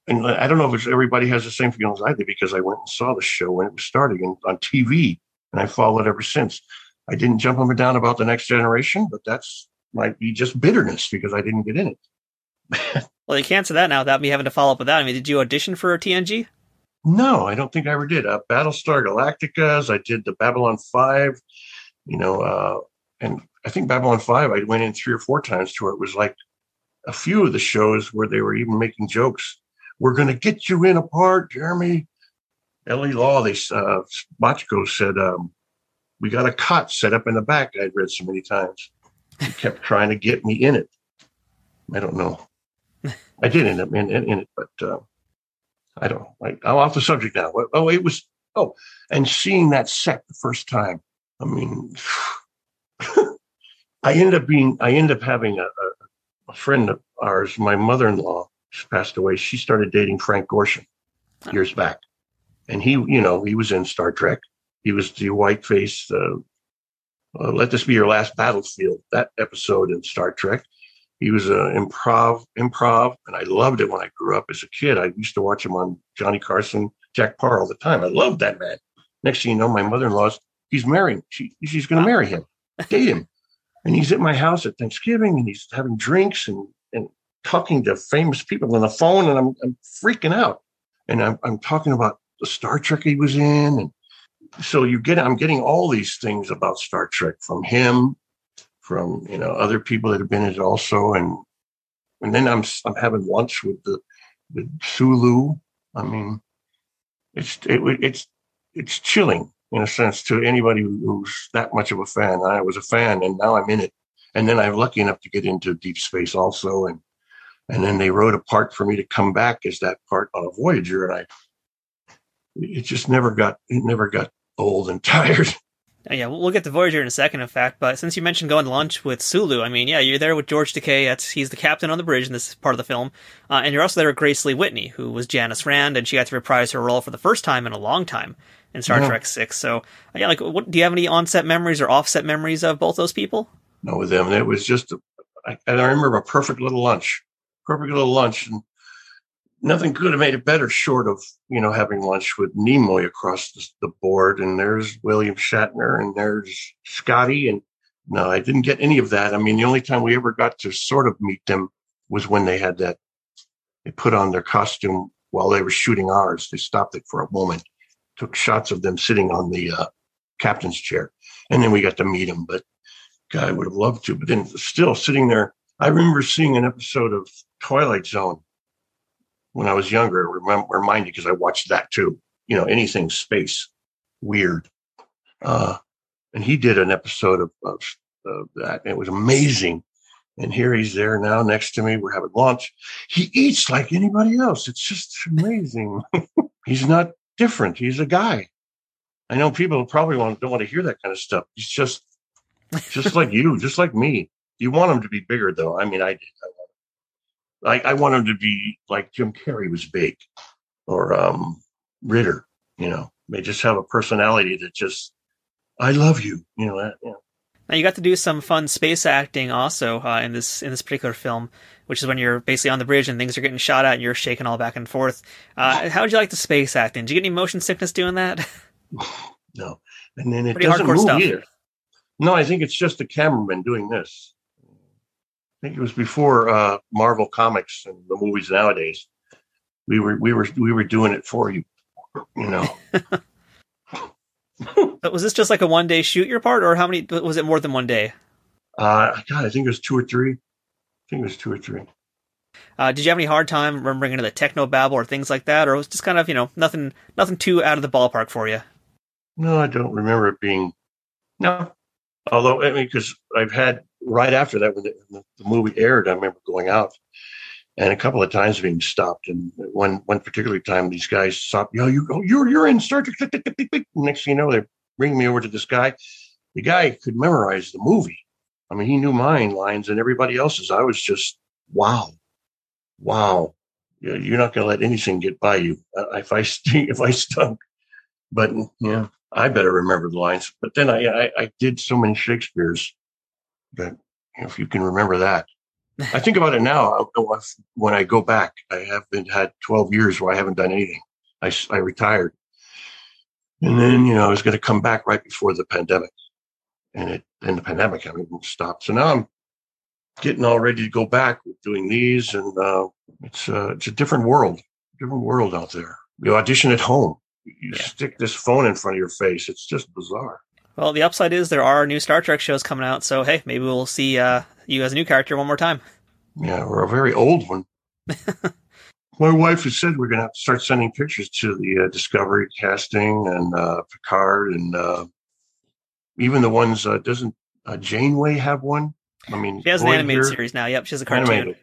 and I don't know if everybody has the same feelings I did because I went and saw the show when it was starting on TV, and I followed ever since. I didn't jump up and down about the next generation, but that's might be just bitterness because I didn't get in it. well, you can't say that now without me having to follow up with that. I mean, did you audition for a TNG? No, I don't think I ever did. Uh, Battlestar Galacticas, I did the Babylon 5, you know, uh, and I think Babylon 5, I went in three or four times to where it was like a few of the shows where they were even making jokes. We're going to get you in a part, Jeremy. L.A. Law, they, uh, said, um, we got a cot set up in the back. I'd read so many times. He kept trying to get me in it. I don't know. I did end up in, in, in it, but uh, I don't. I'm off the subject now. Oh, it was. Oh, and seeing that set the first time. I mean, I ended up being. I ended up having a, a friend of ours. My mother-in-law she passed away. She started dating Frank Gorshin years back, and he, you know, he was in Star Trek. He was the white face. Uh, uh, Let this be your last battlefield. That episode in Star Trek. He was an improv, improv, and I loved it when I grew up as a kid. I used to watch him on Johnny Carson, Jack Paar all the time. I loved that man. Next thing you know, my mother-in-law's he's marrying. She, she's going to marry him, date him, and he's at my house at Thanksgiving, and he's having drinks and and talking to famous people on the phone, and I'm I'm freaking out, and I'm I'm talking about the Star Trek he was in, and so you get I'm getting all these things about Star Trek from him, from you know other people that have been in it also, and and then I'm I'm having lunch with the with Sulu. I mean, it's it, it's it's chilling in a sense to anybody who's that much of a fan. I was a fan, and now I'm in it. And then I'm lucky enough to get into deep space also, and and then they wrote a part for me to come back as that part on a Voyager, and I it just never got it never got old and tired. Yeah, we'll get to Voyager in a second, in fact. But since you mentioned going to lunch with Sulu, I mean, yeah, you're there with George Takei. That's he's the captain on the bridge in this part of the film, uh, and you're also there with Grace Lee Whitney, who was Janice Rand, and she got to reprise her role for the first time in a long time in Star yeah. Trek Six. So, yeah, like, what do you have any onset memories or offset memories of both those people? No, with them, it was just, a, I, I remember a perfect little lunch, perfect little lunch, and nothing could have made it better short of you know having lunch with Nimoy across the, the, board, and there's William Shatner, and there's Scotty, and no, I didn't get any of that. I mean, the only time we ever got to sort of meet them was when they had that they put on their costume while they were shooting ours. They stopped it for a moment, took shots of them sitting on the uh, captain's chair, and then we got to meet them. But God, I would have loved to. But then still sitting there, I remember seeing an episode of Twilight Zone when I was younger. Remember, you because I watched that too. You know, anything space, weird. Uh, and he did an episode of, of, of that. And it was amazing. And here he's there now next to me. We're having lunch. He eats like anybody else. It's just amazing. he's not different. He's a guy. I know people probably want, don't want to hear that kind of stuff. He's just, just like you, just like me. You want them to be bigger, though. I mean, I did. I I, I want them to be like Jim Carrey was big, or um, Ritter. You know, they just have a personality that just, I love you. You know. That, yeah. Now you got to do some fun space acting also uh, in this in this particular film, which is when you're basically on the bridge and things are getting shot at and you're shaking all back and forth. Uh, how would you like the space acting? Did you get any motion sickness doing that? no, and then it Pretty doesn't move stuff. either. No, I think it's just the cameraman doing this think it was before uh, Marvel Comics and the movies nowadays. We were we were we were doing it for you, you know. was this just like a one day shoot your part, or how many was it more than one day? Uh, God, I think it was two or three. I think it was two or three. Uh, did you have any hard time remembering any of the techno babble or things like that, or was it just kind of you know nothing nothing too out of the ballpark for you? No, I don't remember it being. No, although I mean, because I've had right after that, when the, the, movie aired, I remember going out and a couple of times being stopped. And one one particular time, these guys stopped. Yo, you oh, you're you're in Star Trek. Next thing you know, they bring me over to this guy. The guy could memorize the movie. I mean, he knew mine lines and everybody else's. I was just wow, wow. You're not going to let anything get by you. Uh, if I if I stunk, but yeah, I better remember the lines. But then I I, I did so many Shakespeare's that if you can remember that. I think about it now. When I go back, I haven't had 12 years where I haven't done anything. I, I retired. And then, you know, I was going to come back right before the pandemic. And it, and the pandemic haven't stopped. So now I'm getting all ready to go back with doing these. And uh, it's, uh, it's a different world, different world out there. You audition at home. You yeah. stick this phone in front of your face. It's just bizarre. Well, the upside is there are new Star Trek shows coming out, so hey, maybe we'll see uh, you as a new character one more time. Yeah, or a very old one. My wife has said we're going to have to start sending pictures to the uh, Discovery casting and uh, Picard and uh, even the ones. Uh, doesn't uh, Janeway have one? I mean, she has an animated here, series now. Yep, she has a cartoon. Animated.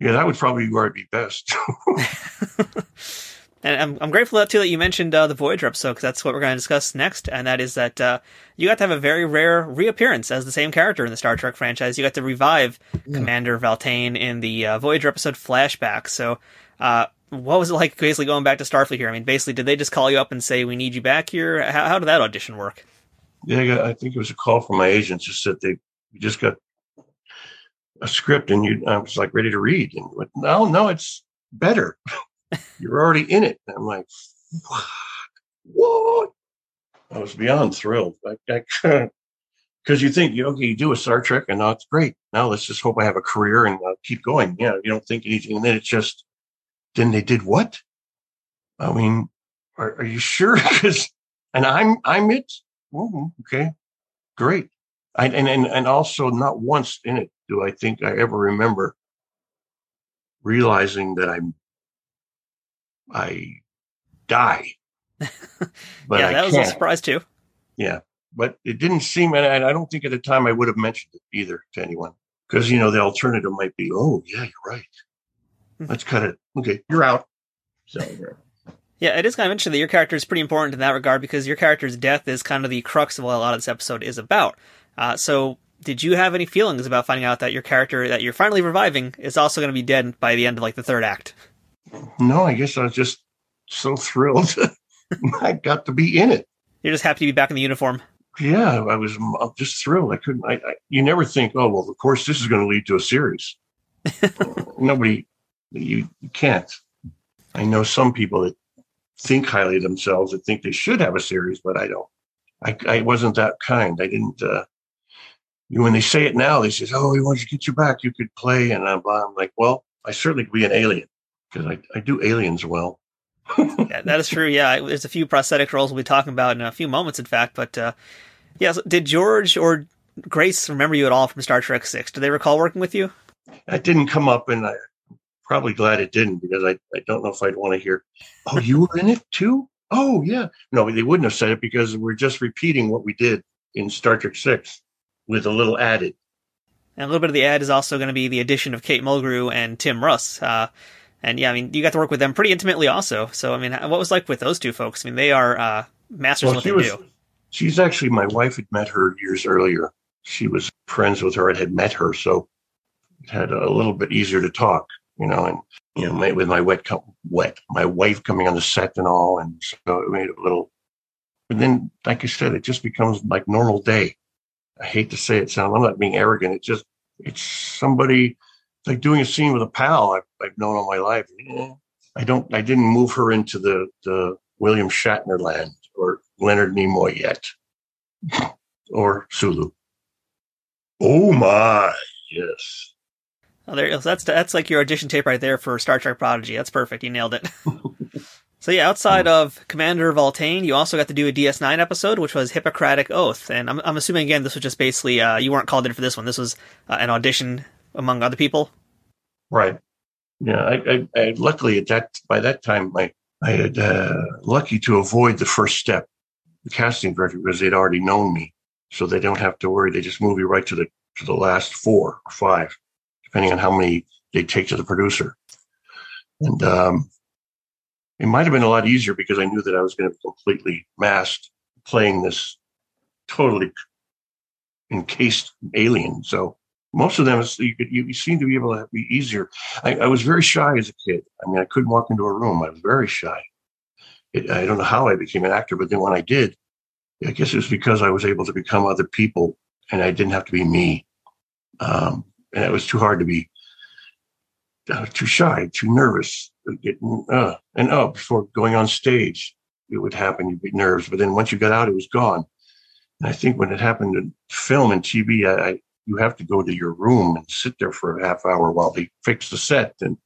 Yeah, that would probably be where I'd be best. And I'm, I'm grateful too that you mentioned uh, the Voyager episode because that's what we're going to discuss next, and that is that uh, you got to have a very rare reappearance as the same character in the Star Trek franchise. You got to revive yeah. Commander Valtaine in the uh, Voyager episode Flashback. So, uh, what was it like basically going back to Starfleet here? I mean, basically, did they just call you up and say we need you back here? How, how did that audition work? Yeah, I, got, I think it was a call from my agent. Just said they just got a script, and you, I was like ready to read, and went, no, no, it's better. You're already in it. And I'm like, what? What? I was beyond thrilled. Because you think, okay, you do a Star Trek and now it's great. Now let's just hope I have a career and uh, keep going. Yeah, you don't think anything. And then it's just, then they did what? I mean, are, are you sure? Because, and I'm, I'm it. Oh, okay, great. I, and, and, and also not once in it do I think I ever remember realizing that I'm I die. But yeah, that was a surprise too. Yeah, but it didn't seem, and I don't think at the time I would have mentioned it either to anyone because you know the alternative might be, oh yeah, you're right. Hmm. Let's cut it. Okay, you're out. So. Yeah, it is kind of interesting that your character is pretty important in that regard because your character's death is kind of the crux of what a lot of this episode is about. Uh, so, did you have any feelings about finding out that your character that you're finally reviving is also going to be dead by the end of like the third act? No, I guess I was just so thrilled. I got to be in it. You're just happy to be back in the uniform. Yeah, I was I'm just thrilled. I couldn't. I, I, you never think, oh well, of course this is going to lead to a series. Nobody, you, you can't. I know some people that think highly of themselves that think they should have a series, but I don't. I, I wasn't that kind. I didn't. Uh, you when they say it now, they say, "Oh, we want to get you back. You could play," and I'm, I'm like, "Well, I certainly could be an alien." Because I, I do aliens well. yeah, that is true. Yeah, there's a few prosthetic roles we'll be talking about in a few moments, in fact. But uh, yeah, so did George or Grace remember you at all from Star Trek Six? Do they recall working with you? That didn't come up, and I'm probably glad it didn't because I, I don't know if I'd want to hear. Oh, you were in it too. Oh yeah, no, they wouldn't have said it because we're just repeating what we did in Star Trek Six with a little added. And a little bit of the ad is also going to be the addition of Kate Mulgrew and Tim Russ. Uh, and yeah, I mean, you got to work with them pretty intimately also. So, I mean, what was like with those two folks? I mean, they are uh, masters well, what they was, do. She's actually, my wife had met her years earlier. She was friends with her and had met her. So it had a little bit easier to talk, you know, and, you know, my, with my wet, wet, my wife coming on the set and all. And so it made it a little, but then, like I said, it just becomes like normal day. I hate to say it, sound I'm not being arrogant. It just, it's somebody like doing a scene with a pal I've, I've known all my life. I don't, I didn't move her into the, the William Shatner land or Leonard Nimoy yet or Sulu. Oh my, yes. Oh, there, that's that's like your audition tape right there for Star Trek Prodigy. That's perfect. You nailed it. so yeah, outside of Commander Valtaine, you also got to do a DS9 episode, which was Hippocratic Oath, and I'm, I'm assuming again this was just basically uh, you weren't called in for this one. This was uh, an audition among other people. Right. Yeah. I, I, I luckily at that by that time I I had uh, lucky to avoid the first step, the casting director, because they'd already known me, so they don't have to worry. They just move you right to the to the last four or five, depending on how many they take to the producer. And um, it might have been a lot easier because I knew that I was going to be completely masked, playing this totally encased alien. So most of them you, you seem to be able to be easier. I, I, was very shy as a kid. I mean, I couldn't walk into a room. I was very shy. It, I don't know how I became an actor, but then when I did, I guess it was because I was able to become other people and I didn't have to be me. Um, and it was too hard to be uh, too shy, too nervous, getting uh, and oh, before going on stage, it would happen. You'd be nervous, but then once you got out, it was gone. And I think when it happened in film and TV, I you have to go to your room and sit there for a half hour while they fix the set. And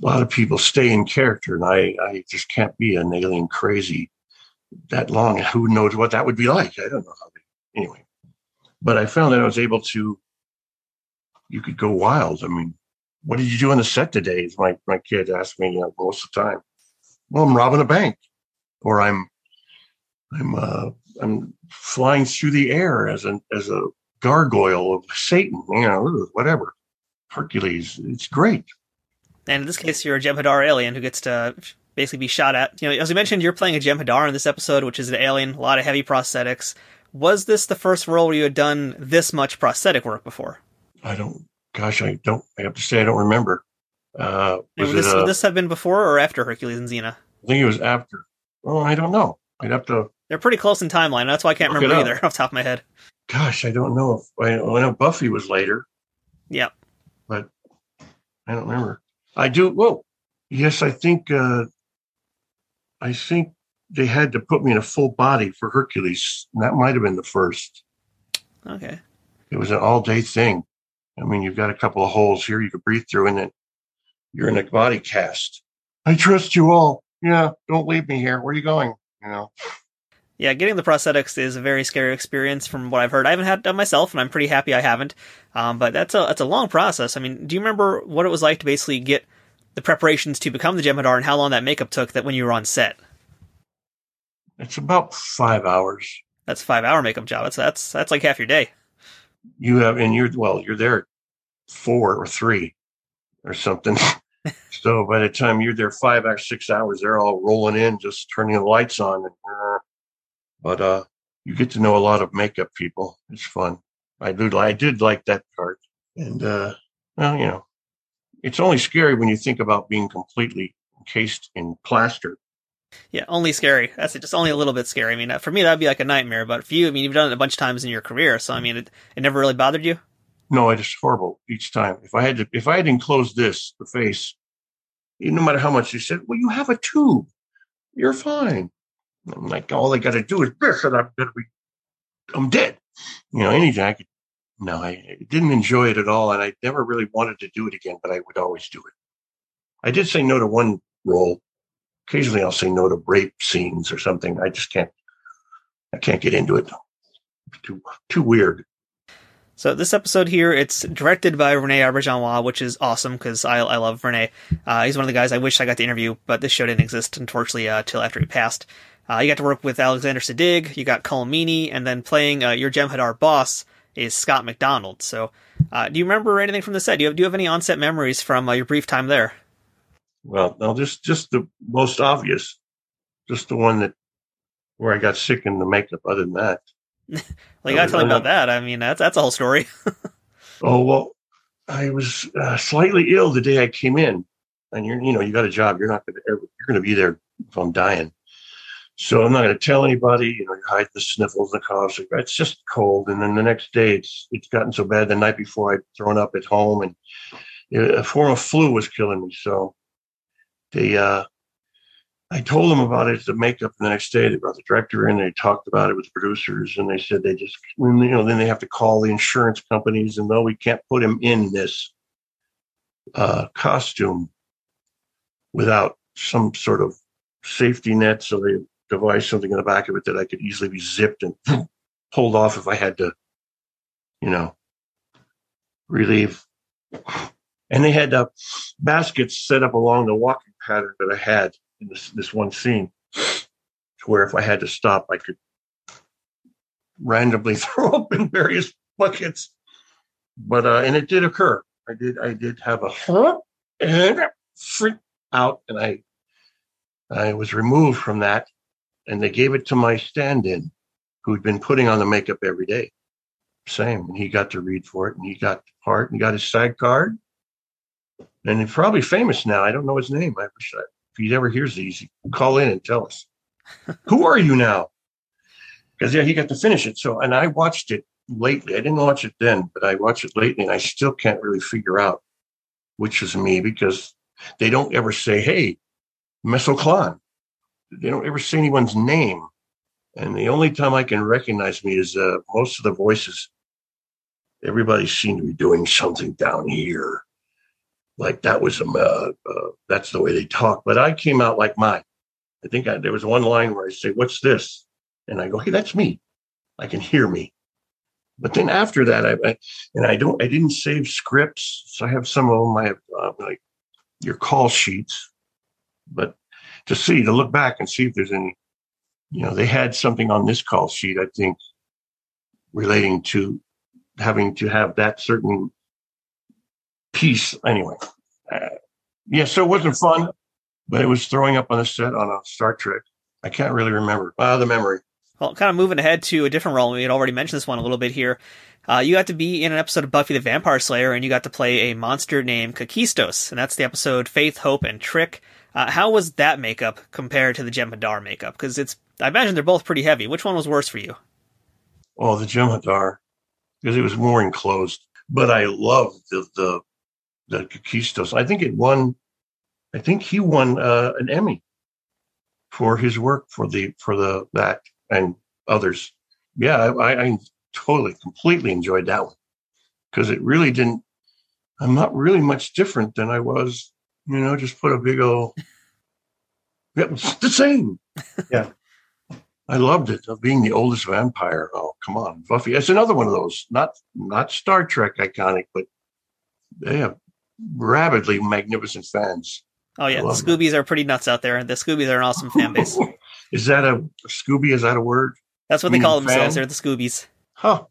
a lot of people stay in character, and I, I just can't be an alien crazy that long. Who knows what that would be like? I don't know how. They, anyway, but I found that I was able to. You could go wild. I mean, what did you do on the set today? Is My my kid asked me you know, most of the time. Well, I'm robbing a bank, or I'm I'm uh, I'm flying through the air as a as a gargoyle of Satan, you know, whatever. Hercules, it's great. And in this case, you're a Jem'Hadar alien who gets to basically be shot at. You know, as you mentioned, you're playing a Jem'Hadar in this episode, which is an alien, a lot of heavy prosthetics. Was this the first role where you had done this much prosthetic work before? I don't. Gosh, I don't. I have to say, I don't remember. Uh, was would, this, would this have been before or after Hercules and Xena? I think it was after. Oh, I don't know. I'd have to. They're pretty close in timeline. That's why I can't remember either off top of my head. Gosh, I don't know if I, know Buffy was later. Yep. but I don't remember. I do. Whoa, yes, I think. uh I think they had to put me in a full body for Hercules. that might have been the first. Okay. It was an all day thing. I mean, you've got a couple of holes here you could breathe through, and then you're in a body cast. I trust you all. Yeah, don't leave me here. Where are you going? You know. Yeah, getting the prosthetics is a very scary experience from what I've heard. I haven't had it done myself, and I'm pretty happy I haven't. Um, but that's a that's a long process. I mean, do you remember what it was like to basically get the preparations to become the Jem'Hadar and how long that makeup took that when you were on set? It's about five hours. That's five hour makeup job. That's that's that's like half your day. You have, and you're well, you're there four or three or something. so by the time you're there five or six hours, they're all rolling in, just turning the lights on. And, uh, but uh, you get to know a lot of makeup people. It's fun. I did, I did like that part. And uh, well, you know, it's only scary when you think about being completely encased in plaster. Yeah, only scary. That's it. Just only a little bit scary. I mean, for me, that'd be like a nightmare. But for you, I mean, you've done it a bunch of times in your career, so I mean, it, it never really bothered you. No, it is horrible each time. If I had to, if I had enclosed this, the face, no matter how much you said, well, you have a tube, you're fine. I'm like, all I got to do is this, and I'm gonna be, I'm dead. You know, anything could. No, I didn't enjoy it at all, and I never really wanted to do it again. But I would always do it. I did say no to one role. Occasionally, I'll say no to rape scenes or something. I just can't. I can't get into it. Too too weird. So this episode here, it's directed by Rene Auberjonois, which is awesome because I, I love Rene. Uh, he's one of the guys I wish I got to interview, but this show didn't exist, unfortunately, uh, till after he passed. Uh, you got to work with Alexander Siddig, you got Colm Meaney, and then playing uh, your Jem'Hadar boss is Scott MacDonald. So, uh, do you remember anything from the set? Do you have, do you have any on-set memories from uh, your brief time there? Well, no, just just the most obvious, just the one that where I got sick in the makeup. Other than that, well, you gotta tell me about that. I mean, that's that's a whole story. oh well, I was uh, slightly ill the day I came in, and you're you know you got a job. You're not gonna ever, you're gonna be there if I'm dying. So I'm not going to tell anybody. You know, you hide the sniffles, the coughs. It's just cold. And then the next day, it's it's gotten so bad. The night before, I'd thrown up at home, and a form of flu was killing me. So they, uh, I told them about it. The makeup the next day. They brought the director in. They talked about it with the producers, and they said they just, you know, then they have to call the insurance companies, and though we can't put him in this uh, costume without some sort of safety net, so they device, something in the back of it that I could easily be zipped and pulled off if I had to, you know, relieve. And they had uh, baskets set up along the walking pattern that I had in this, this one scene, to where if I had to stop, I could randomly throw up in various buckets. But uh, and it did occur. I did I did have a and freak out, and I I was removed from that and they gave it to my stand-in who'd been putting on the makeup every day. Same. And he got to read for it and he got the part and got his SAG card. And he's probably famous now. I don't know his name. I wish I, if he ever hears these, call in and tell us. Who are you now? Because yeah, he got to finish it. So and I watched it lately. I didn't watch it then, but I watched it lately, and I still can't really figure out which is me because they don't ever say, "Hey, Meso'Clan." They don't ever say anyone's name, and the only time I can recognize me is uh, most of the voices. Everybody seemed to be doing something down here, like that was a uh, uh, that's the way they talk. But I came out like mine. I think I, there was one line where I say, "What's this?" and I go, "Hey, that's me." I can hear me. But then after that, I, I and I don't, I didn't save scripts, so I have some of them. I have uh, like your call sheets, but to see to look back and see if there's any, you know, they had something on this call sheet. I think relating to having to have that certain piece. Anyway, uh, yeah, so it wasn't fun, but it was throwing up on the set on a Star Trek. I can't really remember. Ah, the memory. Well, kind of moving ahead to a different role. We had already mentioned this one a little bit here. Uh, you got to be in an episode of Buffy the Vampire Slayer, and you got to play a monster named Kakistos, and that's the episode Faith, Hope, and Trick. Uh, how was that makeup compared to the Jem'Hadar makeup? Because it's, I imagine they're both pretty heavy. Which one was worse for you? Oh, the Jem'Hadar, because it was more enclosed. But I love the the the Kakistos. I think it won. I think he won uh, an Emmy for his work for the for the that and others. Yeah, I, I totally, completely enjoyed that one because it really didn't. I'm not really much different than I was, you know. Just put a big old. Yeah, it's the same. Yeah, I loved it. Of being the oldest vampire. Oh, come on, Buffy. It's another one of those. Not not Star Trek iconic, but they have rabidly magnificent fans. Oh yeah, the Scoobies that. are pretty nuts out there. The Scoobies are an awesome fan base. is that a Scooby? Is that a word? That's what they call themselves. They're the Scoobies. Huh.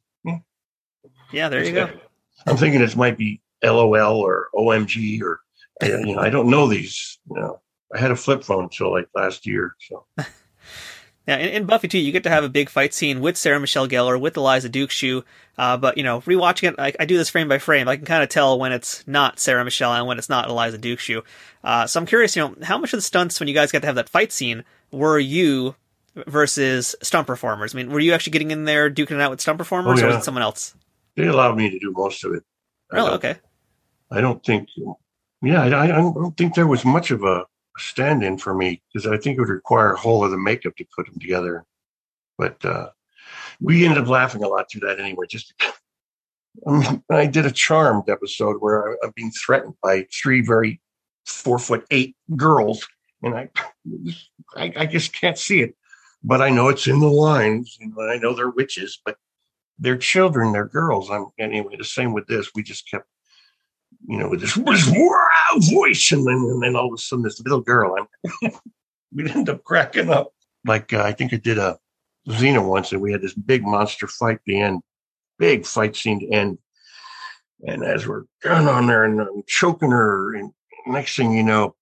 Yeah, there you go. I'm thinking it might be LOL or OMG or you know I don't know these. You know, I had a flip phone until like last year. So. Yeah, in, in, Buffy too, you get to have a big fight scene with Sarah Michelle Gellar, with Eliza Dushku. Uh, but you know, rewatching it, I, I, do this frame by frame. I can kind of tell when it's not Sarah Michelle and when it's not Eliza Dushku. Uh, so I'm curious, you know, how much of the stunts when you guys got to have that fight scene were you versus stunt performers? I mean, were you actually getting in there duking it out with stunt performers, oh, yeah. or was it someone else? They allowed me to do most of it. Really? I okay. I don't think. Yeah, I, I don't think there was much of a stand-in for me because I think it would require a whole other makeup to put them together. But uh, we ended up laughing a lot through that anyway. Just I, mean, I did a Charmed episode where I, am being threatened by three very four foot eight girls, and I, I, I just can't see it. But I know it's in the lines, and I know they're witches, but they're children, they're girls. I'm anyway. The same with this. We just kept you know, with this, this voice, and then, and then all of a sudden this little girl, and we'd end up cracking up. Like uh, I think I did a Xena once, and we had this big monster fight at the end, big fight scene to end. And as we're going on there and I'm choking her, and next thing you know,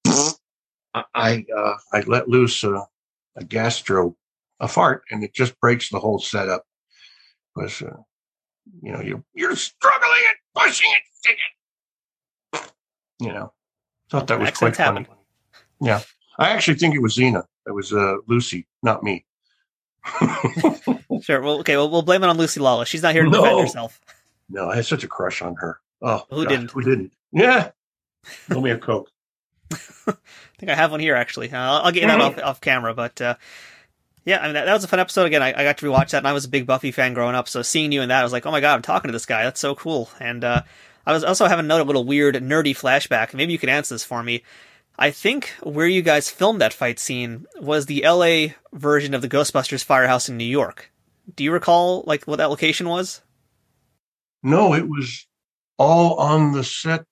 I uh, I let loose a, a, gastro, a fart, and it just breaks the whole setup. Because uh, you know you you're struggling and pushing it, you know, thought that was quite funny. Yeah, I actually think it was Xena. It was uh, Lucy, not me. sure. Well, okay. Well, we'll blame it on Lucy Lawless. She's not here to no. defend herself. No, I had such a crush on her. Oh, who God, didn't? Who didn't? Yeah. Give me a coke. I think I have one here actually. Uh, I'll, I'll, get that off, off camera, but uh, yeah, I mean that, that, was a fun episode. Again, I, I, got to rewatch that, and I was a big Buffy fan growing up. So seeing you in that, I was like, oh my god, I'm talking to this guy. That's so cool. And uh, I was also having another little weird nerdy flashback. Maybe you could answer this for me. I think where you guys filmed that fight scene was the LA version of the Ghostbusters firehouse in New York. Do you recall like what that location was? No, it was all on the set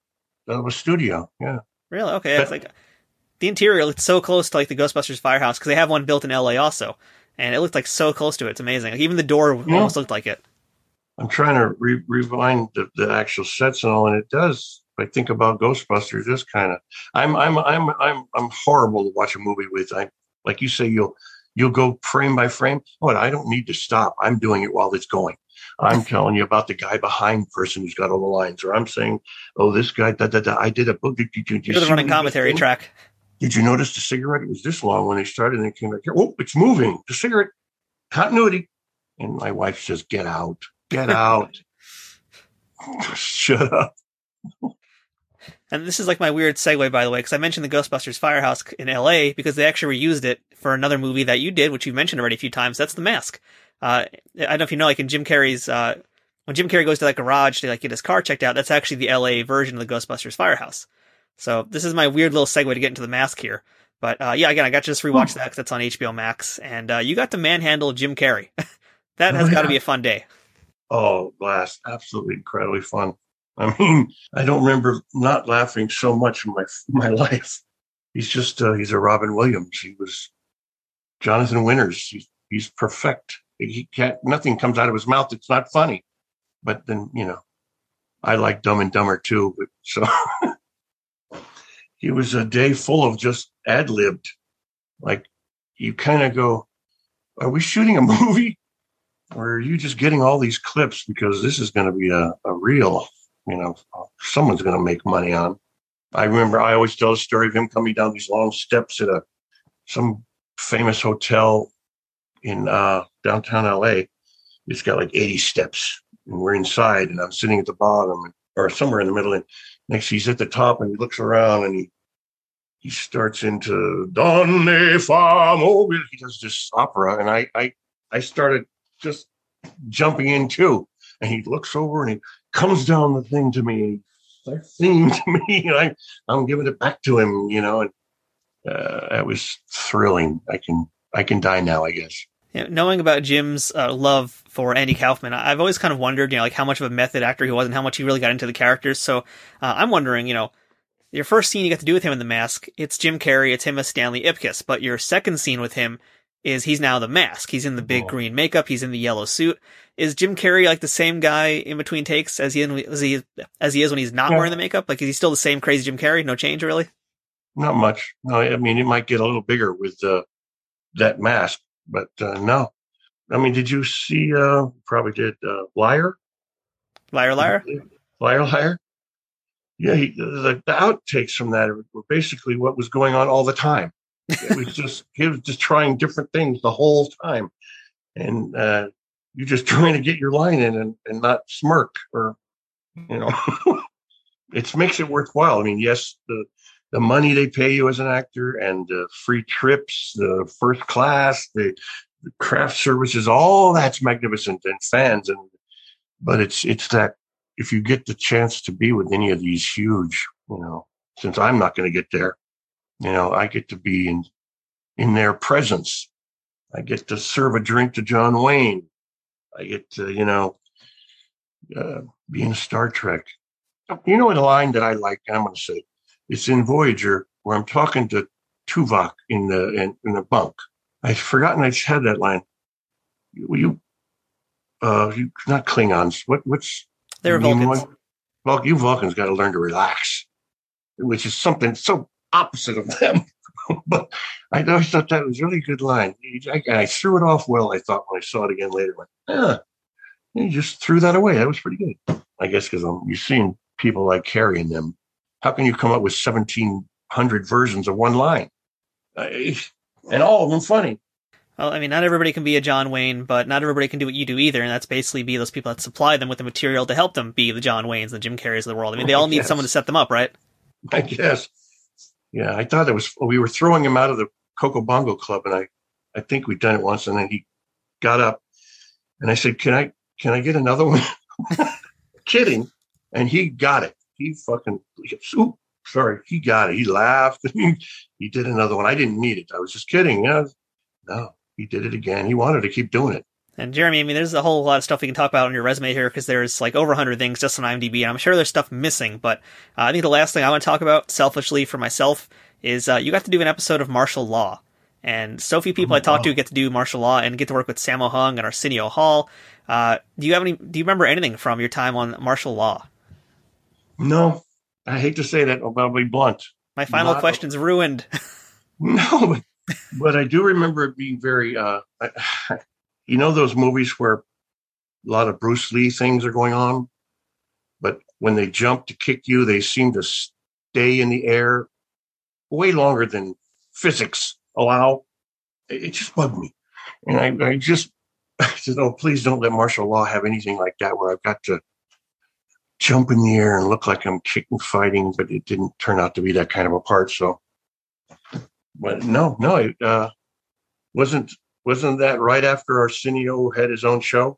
of a studio. Yeah. Really? Okay. But, like the interior looked so close to like the Ghostbusters firehouse because they have one built in LA also, and it looked like so close to it. It's amazing. Like, even the door yeah. almost looked like it. I'm trying to re- rewind the, the actual sets and all, and it does. I think about Ghostbusters, this kind of. I'm I'm I'm I'm I'm horrible to watch a movie with. I like you say, you'll you'll go frame by frame. But I don't need to stop. I'm doing it while it's going. I'm telling you about the guy behind person who's got all the lines, or I'm saying, oh, this guy, da da da. I did a book. Did, did, did you You're the running commentary track. Did you notice the cigarette? It was this long when they started, and it came back here. Oh, it's moving. The cigarette continuity. And my wife says, "Get out." Get out. Shut up. And this is like my weird segue, by the way, because I mentioned the Ghostbusters Firehouse in LA because they actually reused it for another movie that you did, which you mentioned already a few times. That's The Mask. Uh, I don't know if you know, like in Jim Carrey's, uh, when Jim Carrey goes to that garage to like get his car checked out, that's actually the LA version of the Ghostbusters Firehouse. So this is my weird little segue to get into The Mask here. But, uh, yeah, again, I got to just rewatch that because that's on HBO Max and, uh, you got to manhandle Jim Carrey. that has Oh, got to be a fun day. Oh, blast. Absolutely incredibly fun. I mean, I don't remember not laughing so much in my my life. He's just uh, he's a Robin Williams. He was Jonathan Winters. He's, he's perfect. He can't nothing comes out of his mouth. It's not funny. But then, you know, I like Dumb and Dumber too, but so he was a day full of just ad libbed. Like you kind of go, Are we shooting a movie? Or are you just getting all these clips because this is going to be a, a real, you know, someone's going to make money on. I remember I always tell the story of him coming down these long steps at a some famous hotel in uh, downtown LA. It's got like 80 steps, and we're inside, and I'm sitting at the bottom or somewhere in the middle. And next, he's at the top, and he looks around, and he he starts into Donna è mobile. He does this opera, and I I I started just jumping in too. And he looks over and he comes down the thing to me, starts singing to me, and I, I'm giving it back to him, you know, and uh, was thrilling. I can I can die now, I guess. You know, knowing about Jim's uh, love for Andy Kaufman, I've always kind of wondered, you know, like how much of a method actor he was and how much he really got into the characters. So uh, I'm wondering, you know, your first scene you got to do with him in The Mask, it's Jim Carrey, it's him as Stanley Ipkiss, but your second scene with him is he's now the mask. He's in the big Oh. green makeup. He's in the yellow suit. Is Jim Carrey like the same guy in between takes as he as he as he is when he's not Yeah. wearing the makeup? Like is he still the same crazy Jim Carrey? No change really. Not much. No, I mean it might get a little bigger with uh, that mask, but uh, no. I mean, did you see? Uh, probably did. Uh, Liar, Liar, liar. liar, liar. Yeah, he, the, the outtakes from that were basically what was going on all the time. It was just he was just trying different things the whole time, and uh, you're just trying to get your line in and, and not smirk or you know, it makes it worthwhile. I mean, yes, the the money they pay you as an actor and the free trips, the first class, the, the craft services, all that's magnificent and fans and but it's it's that if you get the chance to be with any of these huge, you know, since I'm not going to get there, you know, I get to be in in their presence. I get to serve a drink to John Wayne. I get to, you know, uh, be in Star Trek. You know, a line that I like, I'm going to say, it's in Voyager where I'm talking to Tuvok in the in, in the bunk. I've forgotten I just had that line. You, you uh, you not Klingons. What what's They're the Vulcans. one? Vul- you Vulcans got to learn to relax, which is something so opposite of them. but I always thought that was a really good line. I, I threw it off well. I thought when I saw it again later, like, ah, you just threw that away. That was pretty good. I guess because you're seeing people like carrying them. How can you come up with 1,700 versions of one line? And all of them funny. Well, I mean, not everybody can be a John Wayne, but not everybody can do what you do either, and that's basically be those people that supply them with the material to help them be the John Waynes, and the Jim Carreys of the world. I mean, they all need Yes. someone to set them up, right? I guess. Yeah, I thought it was. We were throwing him out of the Coco Bongo Club, and I, I think we'd done it once, and then he got up, and I said, "Can I, can I get another one?" Kidding, and he got it. He fucking, sorry, he got it. He laughed. He did another one. I didn't need it. I was just kidding. Know, no, he did it again. He wanted to keep doing it. And Jeremy, I mean, there's a whole lot of stuff we can talk about on your resume here because there's like over 100 things just on IMDb, and I'm sure there's stuff missing. But uh, I think the last thing I want to talk about, selfishly for myself, is uh, you got to do an episode of Martial Law. And so few people I talk to get to do martial law and get to work with Sammo Hung and Arsenio Hall. Uh, do you have any? Do you remember anything from your time on martial law? No, I hate to say that, but I'll be blunt. My final Not- question's ruined. No, but, but I do remember it being very, uh, you know, those movies where a lot of Bruce Lee things are going on, but when they jump to kick you, they seem to stay in the air way longer than physics allow. It just bugged me. And I, I just, I said, "Oh, please don't let martial law have anything like that where I've got to jump in the air and look like I'm kicking fighting." But it didn't turn out to be that kind of a part. So, but no, no, it uh, wasn't wasn't that right after Arsenio had his own show?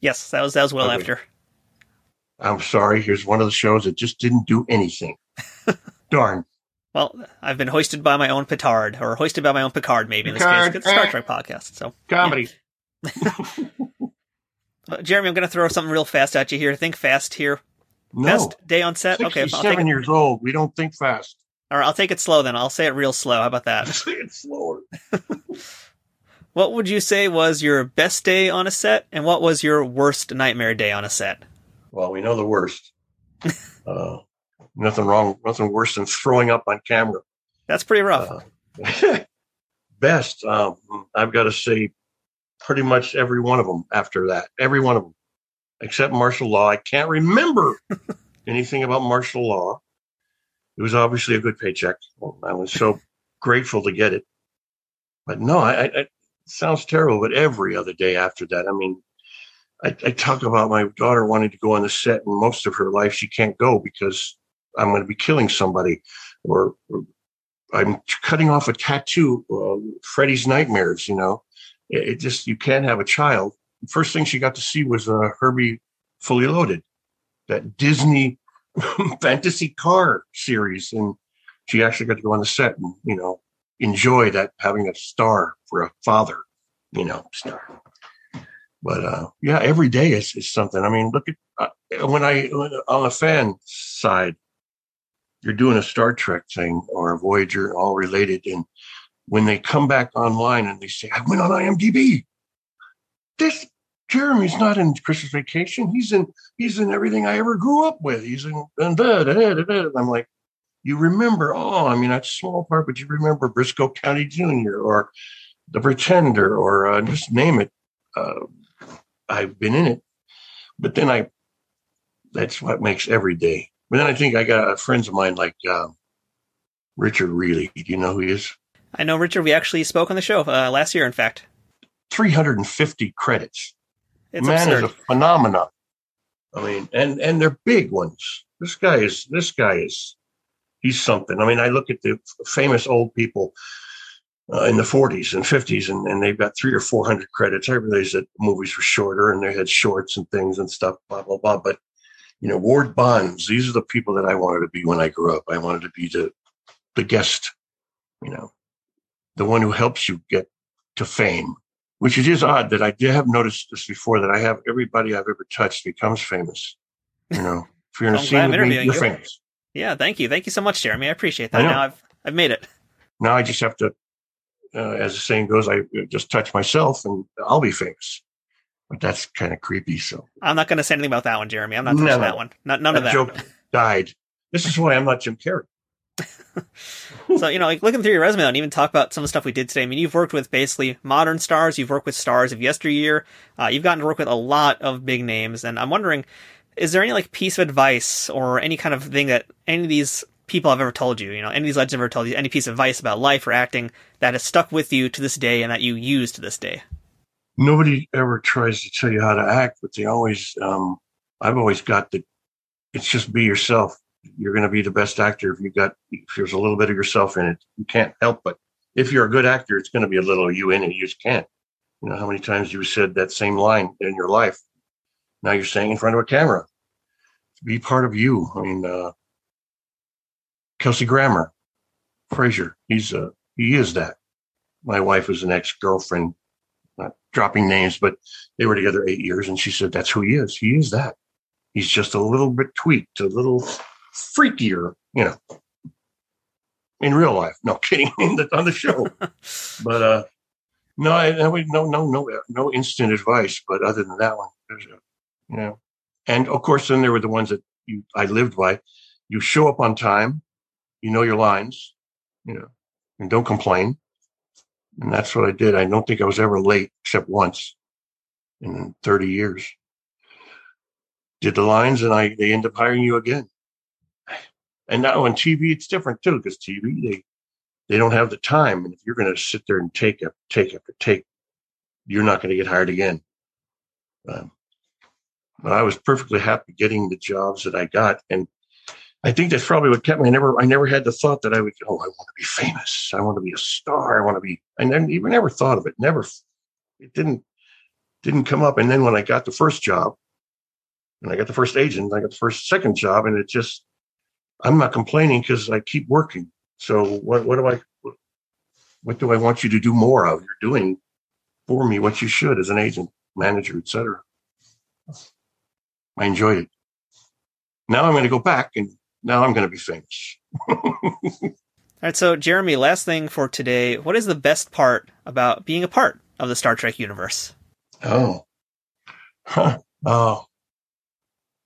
Yes, that was that was well Okay. after. I'm sorry. Here's one of the shows that just didn't do anything. Darn. Well, I've been hoisted by my own petard, or hoisted by my own Picard, maybe in this Picard, case. It's a Star. Trek podcast. So, Comedy. Uh, Jeremy, I'm going to throw something real fast at you here. Think fast here. No. Best day on set. Okay, I'll take it. years old. We don't think fast. All right, I'll take it slow then. I'll say it real slow. How about that? Say it slower. What would you say was your best day on a set, and what was your worst nightmare day on a set? Well, we know the worst. uh, nothing wrong. Nothing worse than throwing up on camera. That's pretty rough. Uh, best. Um, I've got to say, pretty much every one of them. After that, every one of them, except martial law. I can't remember anything about martial law. It was obviously a good paycheck. I was so grateful to get it. But no, I, I, sounds terrible. But every other day after that, I mean, I, I talk about my daughter wanting to go on the set, and most of her life she can't go because I'm going to be killing somebody, or, or I'm cutting off a tattoo. Uh, Freddy's nightmares. You know, it, it just you can't have a child. First thing she got to see was uh, Herbie Fully Loaded, that Disney fantasy car series, and she actually got to go on the set and you know enjoy that having a star for a father. You know, star. But uh, yeah, every day is, is something. I mean, look at uh, when I on the fan side, you're doing a Star Trek thing or a Voyager, all related, and when they come back online and they say, "I went on IMDb," this Jeremy's not in Christmas Vacation. He's in he's in everything I ever grew up with. He's in and da, da, da, da, I'm like, you remember? Oh, I mean, that's a small part, but you remember Brisco County Jr. or The Pretender or uh, just name it. Uh, I've been in it, but then I. That's what makes every day. But then I think I got uh, friends of mine like uh, Richard Riehle. Do you know who he is? I know, Richard. We actually spoke on the show uh, last year. In fact, 350 credits. it's man absurd. is a phenomenon. I mean, and and they're big ones. This guy is this guy is he's something. I mean, I look at the famous old people uh, in the 40s and 50s, and, and they've got three or four hundred credits. I realize that movies were shorter and they had shorts and things and stuff, blah blah blah. But you know, Ward Bonds. These are the people that I wanted to be when I grew up. I wanted to be the the guest, you know, the one who helps you get to fame which it is odd that I did have noticed this before that I have everybody I've ever touched becomes famous. You know, if you're in a scene with me, you're you. famous. Yeah, thank you, thank you so much, Jeremy. I appreciate that. know. Now I've I've made it. Now I just have to, uh, as the saying goes, I just touch myself and I'll be famous. But that's kind of creepy. So I'm not going to say anything about that one, Jeremy. I'm not touching No. that one. Not, none of that that. joke died. This is why I'm not Jim Carrey. So, you know, like looking through your resume and even talk about some of the stuff we did today. I mean, you've worked with basically modern stars, you've worked with stars of yesteryear, uh, you've gotten to work with a lot of big names. And I'm wondering, is there any like piece of advice or any kind of thing that any of these people have ever told you, you know, any of these legends ever told you, any piece of advice about life or acting that has stuck with you to this day and that you use to this day? Nobody ever tries to tell you how to act, but they always, um, I've always got the, it's just be yourself. You're going to be the best actor if you got, if there's a little bit of yourself in it. You can't help but, if you're a good actor, it's going to be a little you in it. You just can't. You know, how many times you said that same line in your life? Now you're saying in front of a camera. Be part of you. I mean, uh, Kelsey Grammer, Frasier, he's, uh, he is that. My wife was an ex-girlfriend, not dropping names, but they were together eight years. And she said, that's who he is. He is that. He's just a little bit tweaked, a little freakier, you know, in real life. No kidding, in the, on the show. but uh, no, I, I no, no, no, no instant advice. But other than that one, there's a, you know, and of course, then there were the ones that you I lived by. You show up on time, you know your lines, you know, and don't complain. And that's what I did. I don't think I was ever late except once in 30 years. Did the lines and I they end up hiring you again. And now on TV it's different too, because TV they they don't have the time. And if you're gonna sit there and take a take after take, you're not gonna get hired again. Um, but I was perfectly happy getting the jobs that I got, and I think that's probably what kept me. I never, I never had the thought that I would. Oh, I want to be famous. I want to be a star. I want to be. I never, never thought of it. Never. It didn't didn't come up. And then when I got the first job, and I got the first agent, I got the first second job, and it just. I'm not complaining because I keep working. So what? What do I? What do I want you to do more of? You're doing for me what you should as an agent, manager, etc. I enjoyed it. Now I'm going to go back and now I'm going to be famous. All right, so Jeremy, last thing for today. What is the best part about being a part of the Star Trek universe? Oh, huh. oh,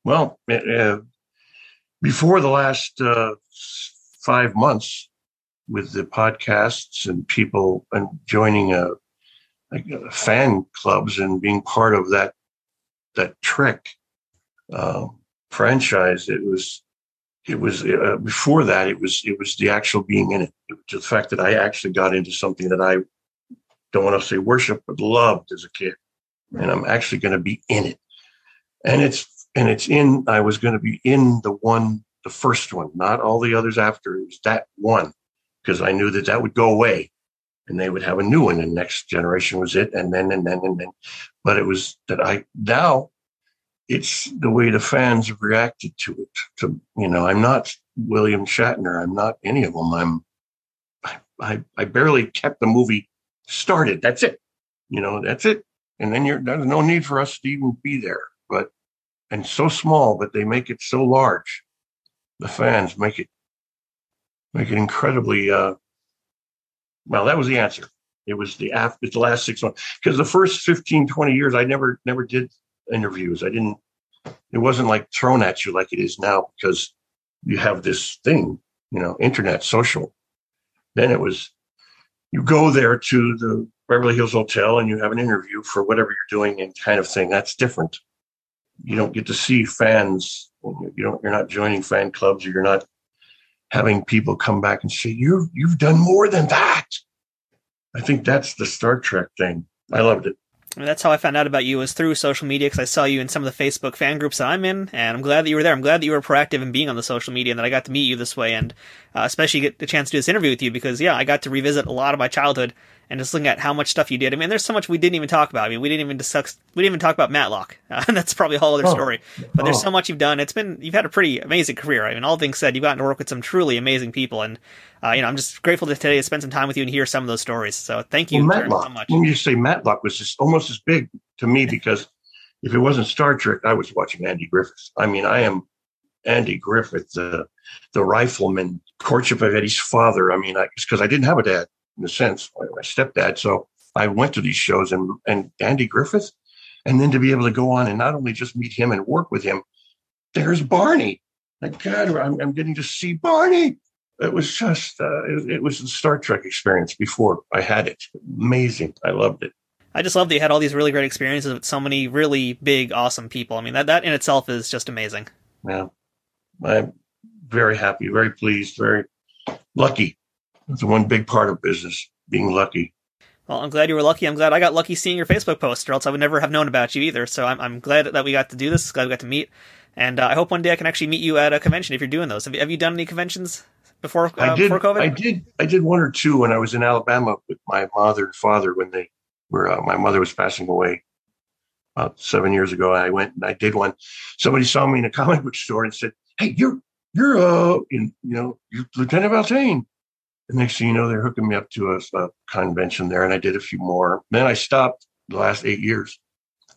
well, uh, before the last uh, five months with the podcasts and people and joining a, a fan clubs and being part of that that Trek uh, franchise, it was it was uh, before that it was it was the actual being in it. it the fact that i actually got into something that i don't want to say worship but loved as a kid. And i'm actually going to be in it. And it's and it's in i was going to be in the one the first one not all the others after it was that one. Because i knew that that would go away and they would have a new one and next generation was it and then and then and then. But it was that i now it's the way the fans have reacted to it. To you know, I'm not William Shatner. I'm not any of them. I'm I I barely kept the movie started. That's it. You know, that's it. And then you're there's no need for us to even be there. But and so small, but they make it so large. The fans make it make it incredibly uh well, that was the answer. It was the after the last six months. Because the first 15, 20 years I never never did interviews. I didn't, it wasn't like thrown at you like it is now because you have this thing, you know, internet, social. Then it was, you go there to the Beverly Hills Hotel and you have an interview for whatever you're doing and kind of thing. That's different. You don't get to see fans. You don't, you're not joining fan clubs or you're not having people come back and say, you've, you've done more than that. I think that's the Star Trek thing. I loved it. I mean, that's how I found out about you was through social media because I saw you in some of the Facebook fan groups that I'm in, and I'm glad that you were there. I'm glad that you were proactive in being on the social media and that I got to meet you this way, and uh, especially get the chance to do this interview with you because yeah, I got to revisit a lot of my childhood and just looking at how much stuff you did. I mean, there's so much we didn't even talk about. I mean, we didn't even discuss, we didn't even talk about Matlock. Uh, that's probably a whole other oh. story. But there's oh. so much you've done. It's been, you've had a pretty amazing career. I mean, all things said, you've gotten to work with some truly amazing people. And, uh, you know, I'm just grateful to today to spend some time with you and hear some of those stories. So thank you well, Matlock, so much. When you say Matlock was just almost as big to me because if it wasn't Star Trek, I was watching Andy Griffith. I mean, I am Andy Griffith, the, the rifleman, courtship of Eddie's father. I mean, because I, I didn't have a dad in a sense, my stepdad. So I went to these shows and, and Andy Griffith, and then to be able to go on and not only just meet him and work with him, there's Barney. Like God, I'm, I'm getting to see Barney. It was just, uh, it, it was a Star Trek experience before I had it. Amazing. I loved it. I just love that you had all these really great experiences with so many really big, awesome people. I mean, that, that in itself is just amazing. Yeah. I'm very happy, very pleased, very lucky. It's one big part of business, being lucky. Well, I'm glad you were lucky. I'm glad I got lucky seeing your Facebook post, or else I would never have known about you either. So I'm, I'm glad that we got to do this. Glad we got to meet, and uh, I hope one day I can actually meet you at a convention if you're doing those. Have you, have you done any conventions before? Uh, I did. Before COVID? I did. I did one or two when I was in Alabama with my mother and father when they were. Uh, my mother was passing away about seven years ago. I went and I did one. Somebody saw me in a comic book store and said, "Hey, you're you're uh, you, you know, you're Lieutenant Valtaine." The next thing you know, they're hooking me up to a, a convention there, and I did a few more. Then I stopped the last eight years,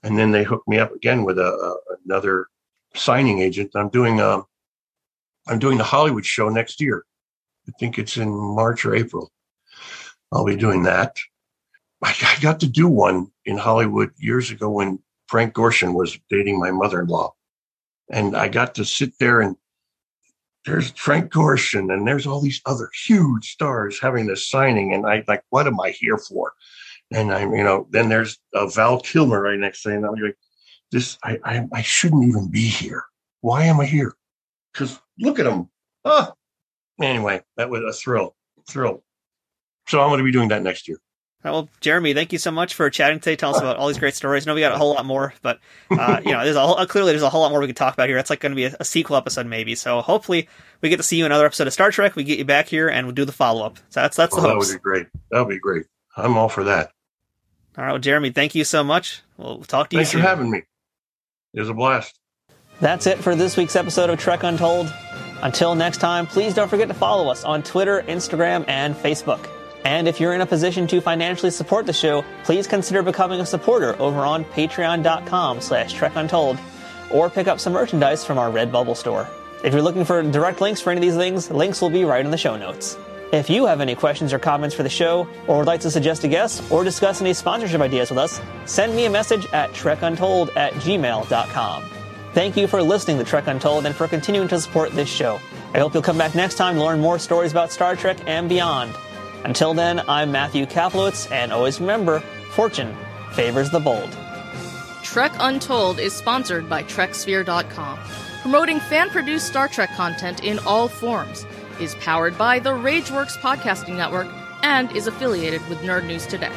and then they hooked me up again with a, a another signing agent. I'm doing um, I'm doing the Hollywood show next year. I think it's in March or April. I'll be doing that. I, I got to do one in Hollywood years ago when Frank Gorshin was dating my mother-in-law, and I got to sit there and there's Frank Gorshin and there's all these other huge stars having this signing. And I like, what am I here for? And I'm, you know, then there's uh, Val Kilmer right next. And I'm like, this, I, I, I shouldn't even be here. Why am I here? Because look at him. Ah. Anyway, that was a thrill, thrill. So I'm going to be doing that next year. Right, well, Jeremy, thank you so much for chatting today. Tell us about all these great stories. I know we got a whole lot more, but uh, you know, there's a whole, clearly there's a whole lot more we can talk about here. That's like going to be a, a, sequel episode, maybe. So hopefully we get to see you in another episode of Star Trek. We get you back here and we'll do the follow up. So that's that's the well, hopes. That would be great. That would be great. I'm all for that. All right, well, Jeremy, thank you so much. We'll talk to Thanks you. Thanks for having me. It was a blast. That's it for this week's episode of Trek Untold. Until next time, please don't forget to follow us on Twitter, Instagram, and Facebook. And if you're in a position to financially support the show, please consider becoming a supporter over on patreon.com slash trekuntold or pick up some merchandise from our Redbubble store. If you're looking for direct links for any of these things, links will be right in the show notes. If you have any questions or comments for the show, or would like to suggest a guest, or discuss any sponsorship ideas with us, send me a message at trekuntold at gmail.com. Thank you for listening to Trek Untold and for continuing to support this show. I hope you'll come back next time to learn more stories about Star Trek and beyond. Until then, I'm Matthew Kaplowitz, and always remember, fortune favors the bold. Trek Untold is sponsored by TrekSphere.com, promoting fan produced Star Trek content in all forms, is powered by the Rageworks Podcasting Network, and is affiliated with Nerd News Today.